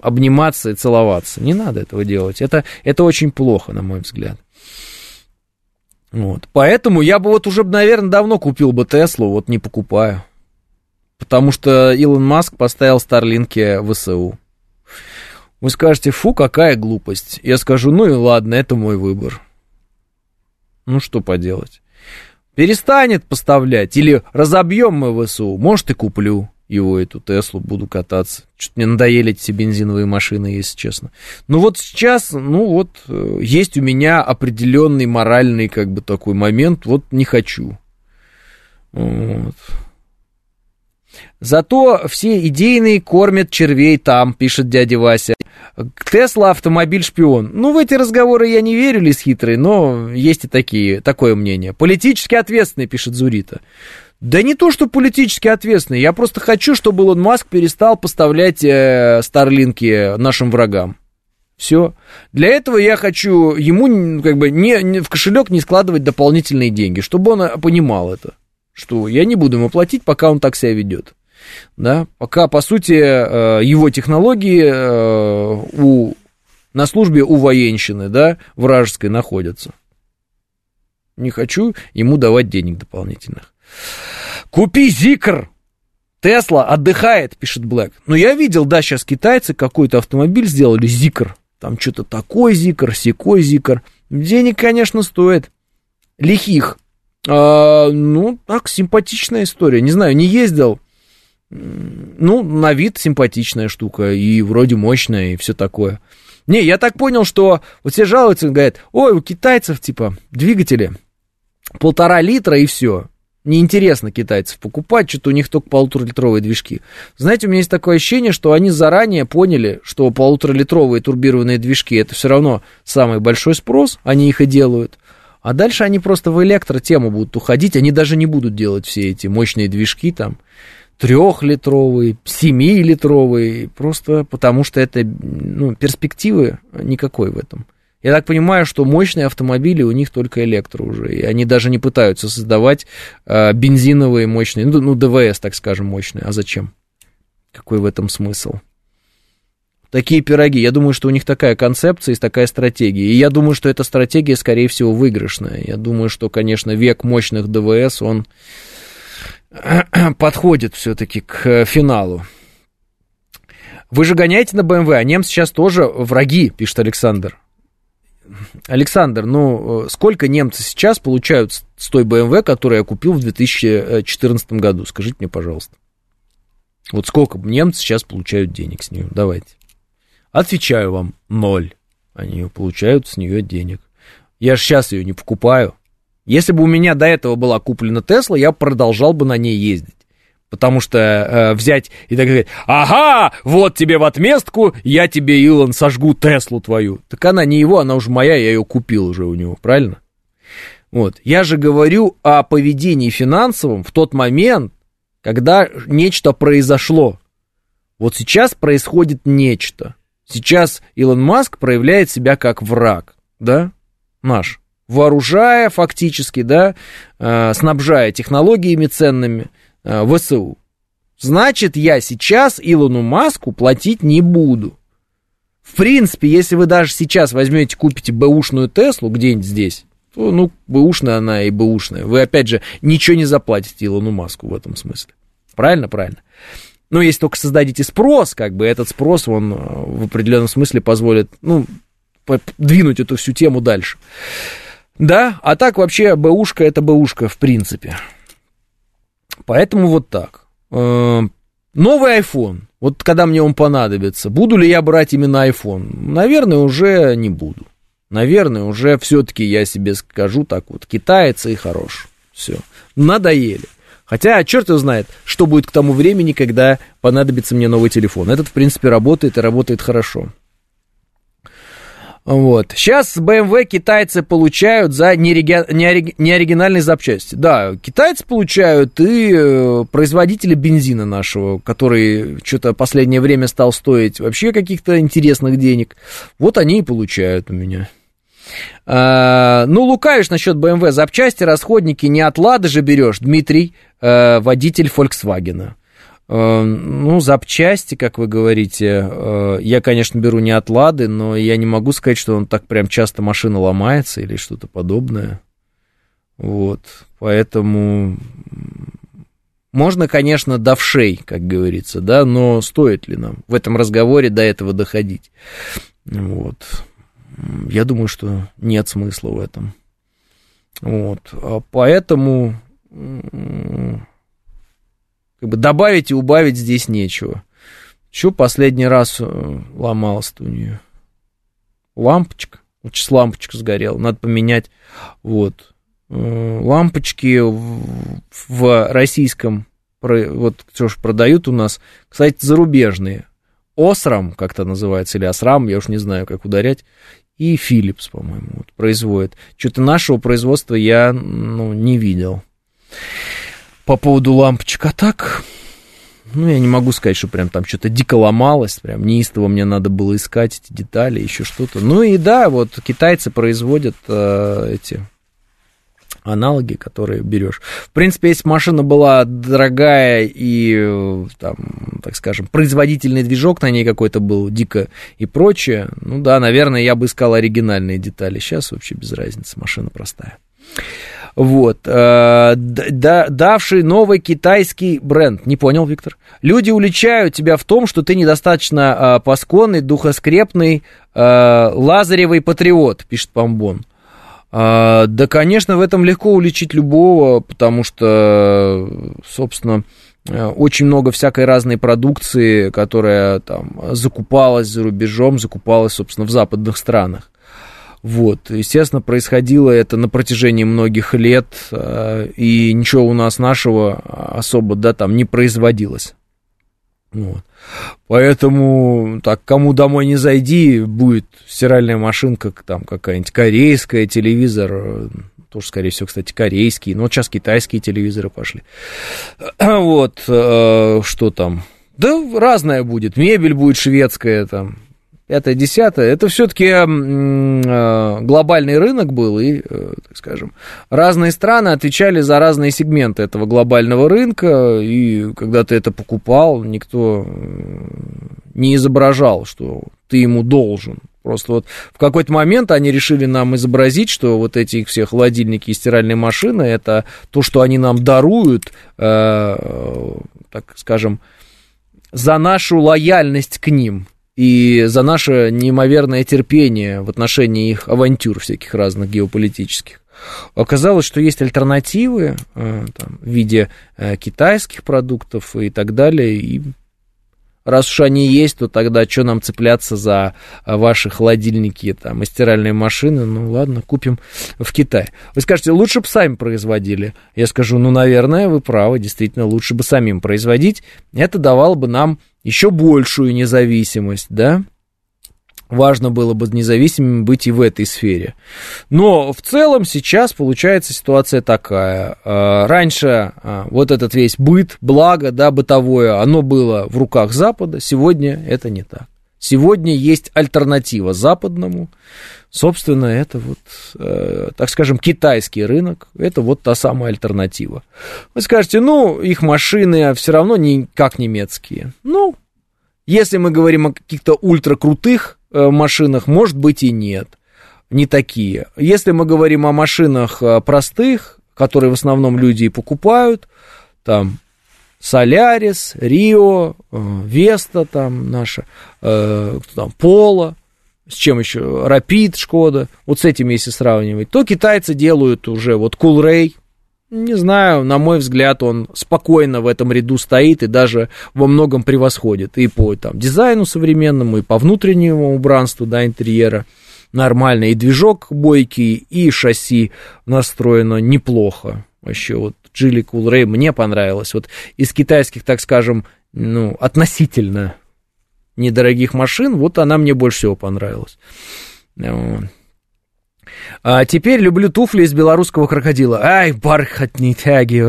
обниматься и целоваться. Не надо этого делать. Это, это очень плохо, на мой взгляд. Вот. Поэтому я бы вот уже, наверное, давно купил бы Теслу, вот не покупаю. Потому что Илон Маск поставил Старлинки в СУ. Вы скажете, фу, какая глупость. Я скажу, ну и ладно, это мой выбор. Ну что поделать. Перестанет поставлять или разобьем мы ВСУ, может и куплю его, эту Теслу, буду кататься. Что-то мне надоели эти бензиновые машины, если честно. Ну вот сейчас, ну вот, э, есть у меня определенный моральный, как бы, такой момент, вот не хочу. Вот. Зато все идейные кормят червей там, пишет дядя Вася. Тесла автомобиль шпион. Ну, в эти разговоры я не верю, лис хитрый, но есть и такие, такое мнение. Политически ответственный, пишет Зурита. Да не то, что политически ответственный, я просто хочу, чтобы Илон Маск перестал поставлять э, Старлинки нашим врагам. Все. Для этого я хочу ему как бы не, не, в кошелек не складывать дополнительные деньги, чтобы он понимал это, что я не буду ему платить, пока он так себя ведет да, пока, по сути, э, его технологии э, у, на службе у военщины, да, вражеской находятся. Не хочу ему давать денег дополнительных. Купи Зикр! Тесла отдыхает, пишет Блэк. Но я видел, да, сейчас китайцы какой-то автомобиль сделали, Зикр. Там что-то такой Зикр, секой Зикр. Денег, конечно, стоит. Лихих. А, ну, так, симпатичная история. Не знаю, не ездил, ну, на вид симпатичная штука, и вроде мощная, и все такое. Не, я так понял, что вот все жалуются, говорят, ой, у китайцев, типа, двигатели полтора литра и все. Неинтересно китайцев покупать, что-то у них только полуторалитровые движки. Знаете, у меня есть такое ощущение, что они заранее поняли, что полуторалитровые турбированные движки это все равно самый большой спрос, они их и делают. А дальше они просто в электротему будут уходить, они даже не будут делать все эти мощные движки там трехлитровый, семилитровый, просто потому что это, ну, перспективы никакой в этом. Я так понимаю, что мощные автомобили у них только электро уже, и они даже не пытаются создавать э, бензиновые мощные, ну, ну, ДВС, так скажем, мощные. А зачем? Какой в этом смысл? Такие пироги. Я думаю, что у них такая концепция и такая стратегия. И я думаю, что эта стратегия, скорее всего, выигрышная. Я думаю, что, конечно, век мощных ДВС, он [CLEARS THROAT] подходит все-таки к э, финалу. Вы же гоняете на БМВ, а немцы сейчас тоже враги, пишет Александр. Александр, ну сколько немцы сейчас получают с той БМВ, которую я купил в 2014 году? Скажите мне, пожалуйста. Вот сколько немцы сейчас получают денег с нее? Давайте. Отвечаю вам, ноль. Они получают с нее денег. Я же сейчас ее не покупаю. Если бы у меня до этого была куплена Тесла, я продолжал бы на ней ездить. Потому что э, взять и так сказать, ага, вот тебе в отместку, я тебе, Илон, сожгу Теслу твою. Так она не его, она уже моя, я ее купил уже у него, правильно? Вот. Я же говорю о поведении финансовом в тот момент, когда нечто произошло. Вот сейчас происходит нечто. Сейчас Илон Маск проявляет себя как враг, да, наш, вооружая фактически, да, э, снабжая технологиями ценными э, ВСУ. Значит, я сейчас Илону Маску платить не буду. В принципе, если вы даже сейчас возьмете, купите бэушную Теслу где-нибудь здесь, то, ну, бэушная она и бэушная. Вы, опять же, ничего не заплатите Илону Маску в этом смысле. Правильно? Правильно. Но если только создадите спрос, как бы этот спрос, он э, в определенном смысле позволит, ну, двинуть эту всю тему дальше. Да, а так вообще бэушка это бэушка в принципе. Поэтому вот так. Э, новый iPhone. Вот когда мне он понадобится, буду ли я брать именно iPhone? Наверное, уже не буду. Наверное, уже все-таки я себе скажу так вот, китаец и хорош. Все. Надоели. Хотя, черт его знает, что будет к тому времени, когда понадобится мне новый телефон. Этот, в принципе, работает и работает хорошо. Вот. Сейчас BMW китайцы получают за неоригинальные запчасти. Да, китайцы получают и э, производители бензина нашего, который что-то последнее время стал стоить вообще каких-то интересных денег. Вот они и получают у меня. А, ну, лукавишь насчет BMW запчасти, расходники не от Лады же берешь, Дмитрий, а, водитель Volkswagen. А, ну, запчасти, как вы говорите, а, я, конечно, беру не от Лады, но я не могу сказать, что он так прям часто машина ломается или что-то подобное. Вот, поэтому можно, конечно, давшей, как говорится, да, но стоит ли нам в этом разговоре до этого доходить? Вот. Я думаю, что нет смысла в этом. Вот. А поэтому как бы добавить и убавить здесь нечего. Что последний раз э, ломалась-то у нее? Лампочка. Сейчас лампочка сгорела, надо поменять. Вот. Э, лампочки в, российском, вот что ж продают у нас, кстати, зарубежные. Осрам как-то называется, или Осрам, я уж не знаю, как ударять и Philips, по-моему, вот, производит. Что-то нашего производства я ну, не видел. По поводу лампочек, а так, ну, я не могу сказать, что прям там что-то дико ломалось, прям неистово мне надо было искать эти детали, еще что-то. Ну и да, вот китайцы производят э, эти аналоги, которые берешь. В принципе, если машина была дорогая и, там, так скажем, производительный движок на ней какой-то был дико и прочее, ну да, наверное, я бы искал оригинальные детали. Сейчас вообще без разницы, машина простая. Вот. Э, да, давший новый китайский бренд. Не понял, Виктор. Люди уличают тебя в том, что ты недостаточно э, пасконный, духоскрепный, э, лазаревый патриот, пишет Помбон. А, да, конечно, в этом легко уличить любого, потому что, собственно, очень много всякой разной продукции, которая там закупалась за рубежом, закупалась, собственно, в западных странах. Вот, естественно, происходило это на протяжении многих лет, а, и ничего у нас нашего особо, да, там не производилось. Вот. Поэтому, так, кому домой не зайди, будет стиральная машинка, там какая-нибудь корейская, телевизор, э, тоже, скорее всего, кстати, корейский, но вот сейчас китайские телевизоры пошли. [CLEARS THROAT] Вот, э, что там? Да разное будет, мебель будет шведская, там, пятое, десятое, это все-таки э, глобальный рынок был, и, э, так скажем, разные страны отвечали за разные сегменты этого глобального рынка, и когда ты это покупал, никто э, не изображал, что ты ему должен. Просто вот в какой-то момент они решили нам изобразить, что вот эти их все холодильники и стиральные машины, это то, что они нам даруют, э, так скажем, за нашу лояльность к ним и за наше неимоверное терпение в отношении их авантюр всяких разных геополитических. Оказалось, что есть альтернативы э, там, в виде э, китайских продуктов и так далее, и раз уж они есть, то тогда что нам цепляться за э, ваши холодильники там, и стиральные машины? Ну ладно, купим в Китае. Вы скажете, лучше бы сами производили. Я скажу, ну, наверное, вы правы, действительно, лучше бы самим производить. Это давало бы нам еще большую независимость, да? Важно было бы независимыми быть и в этой сфере. Но в целом сейчас получается ситуация такая. А, раньше а, вот этот весь быт, благо, да, бытовое, оно было в руках Запада, сегодня это не так. Сегодня есть альтернатива западному. Собственно, это вот, э, так скажем, китайский рынок. Это вот та самая альтернатива. Вы скажете, ну, их машины все равно не как немецкие. Ну, если мы говорим о каких-то ультракрутых Э, машинах, может быть и нет, не такие. Если мы говорим о машинах э, простых, которые в основном люди и покупают, там Солярис, Рио, э, Веста там наша, там, Пола, с чем еще, Рапид, Шкода, вот с этими если сравнивать, то китайцы делают уже вот Кулрей, не знаю, на мой взгляд, он спокойно в этом ряду стоит и даже во многом превосходит и по там, дизайну современному, и по внутреннему убранству да, интерьера нормально, и движок бойкий, и шасси настроено неплохо. Вообще, вот Джили Cool мне понравилось. Вот из китайских, так скажем, ну, относительно недорогих машин, вот она мне больше всего понравилась. А теперь люблю туфли из белорусского крокодила. Ай, бархатные тяги.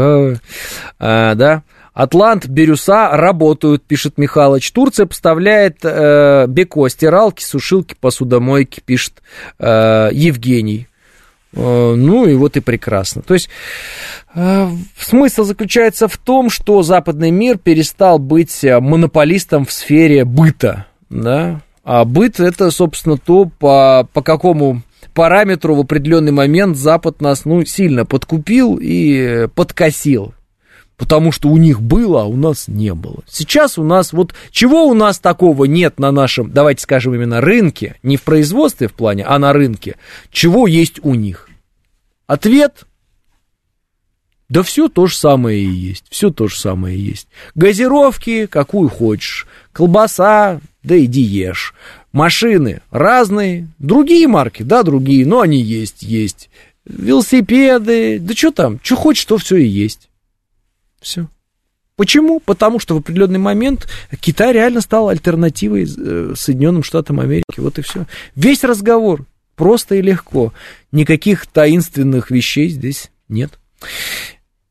А, да. Атлант, Бирюса работают, пишет Михалыч. Турция поставляет э, Беко стиралки, сушилки, посудомойки, пишет э, Евгений. Э, ну и вот и прекрасно. То есть э, смысл заключается в том, что западный мир перестал быть монополистом в сфере быта. Да? А быт это, собственно, то, по, по какому параметру в определенный момент Запад нас ну, сильно подкупил и подкосил. Потому что у них было, а у нас не было. Сейчас у нас, вот чего у нас такого нет на нашем, давайте скажем именно рынке, не в производстве в плане, а на рынке, чего есть у них? Ответ да все то же самое и есть, все то же самое и есть. Газировки, какую хочешь, колбаса, да иди ешь. Машины разные, другие марки, да, другие, но они есть, есть. Велосипеды, да что там, что хочешь, то все и есть. Все. Почему? Потому что в определенный момент Китай реально стал альтернативой э, Соединенным Штатам Америки. Вот и все. Весь разговор просто и легко. Никаких таинственных вещей здесь нет.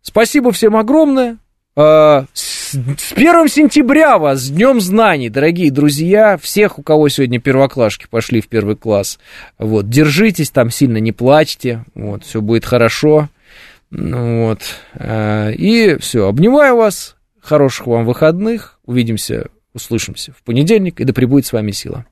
Спасибо всем огромное. А, с 1 сентября вас, с Днем Знаний, дорогие друзья, всех, у кого сегодня первоклашки пошли в первый класс, вот, держитесь, там сильно не плачьте, вот, все будет хорошо, ну, вот, а, и все, обнимаю вас, хороших вам выходных, увидимся, услышимся в понедельник, и да пребудет с вами сила.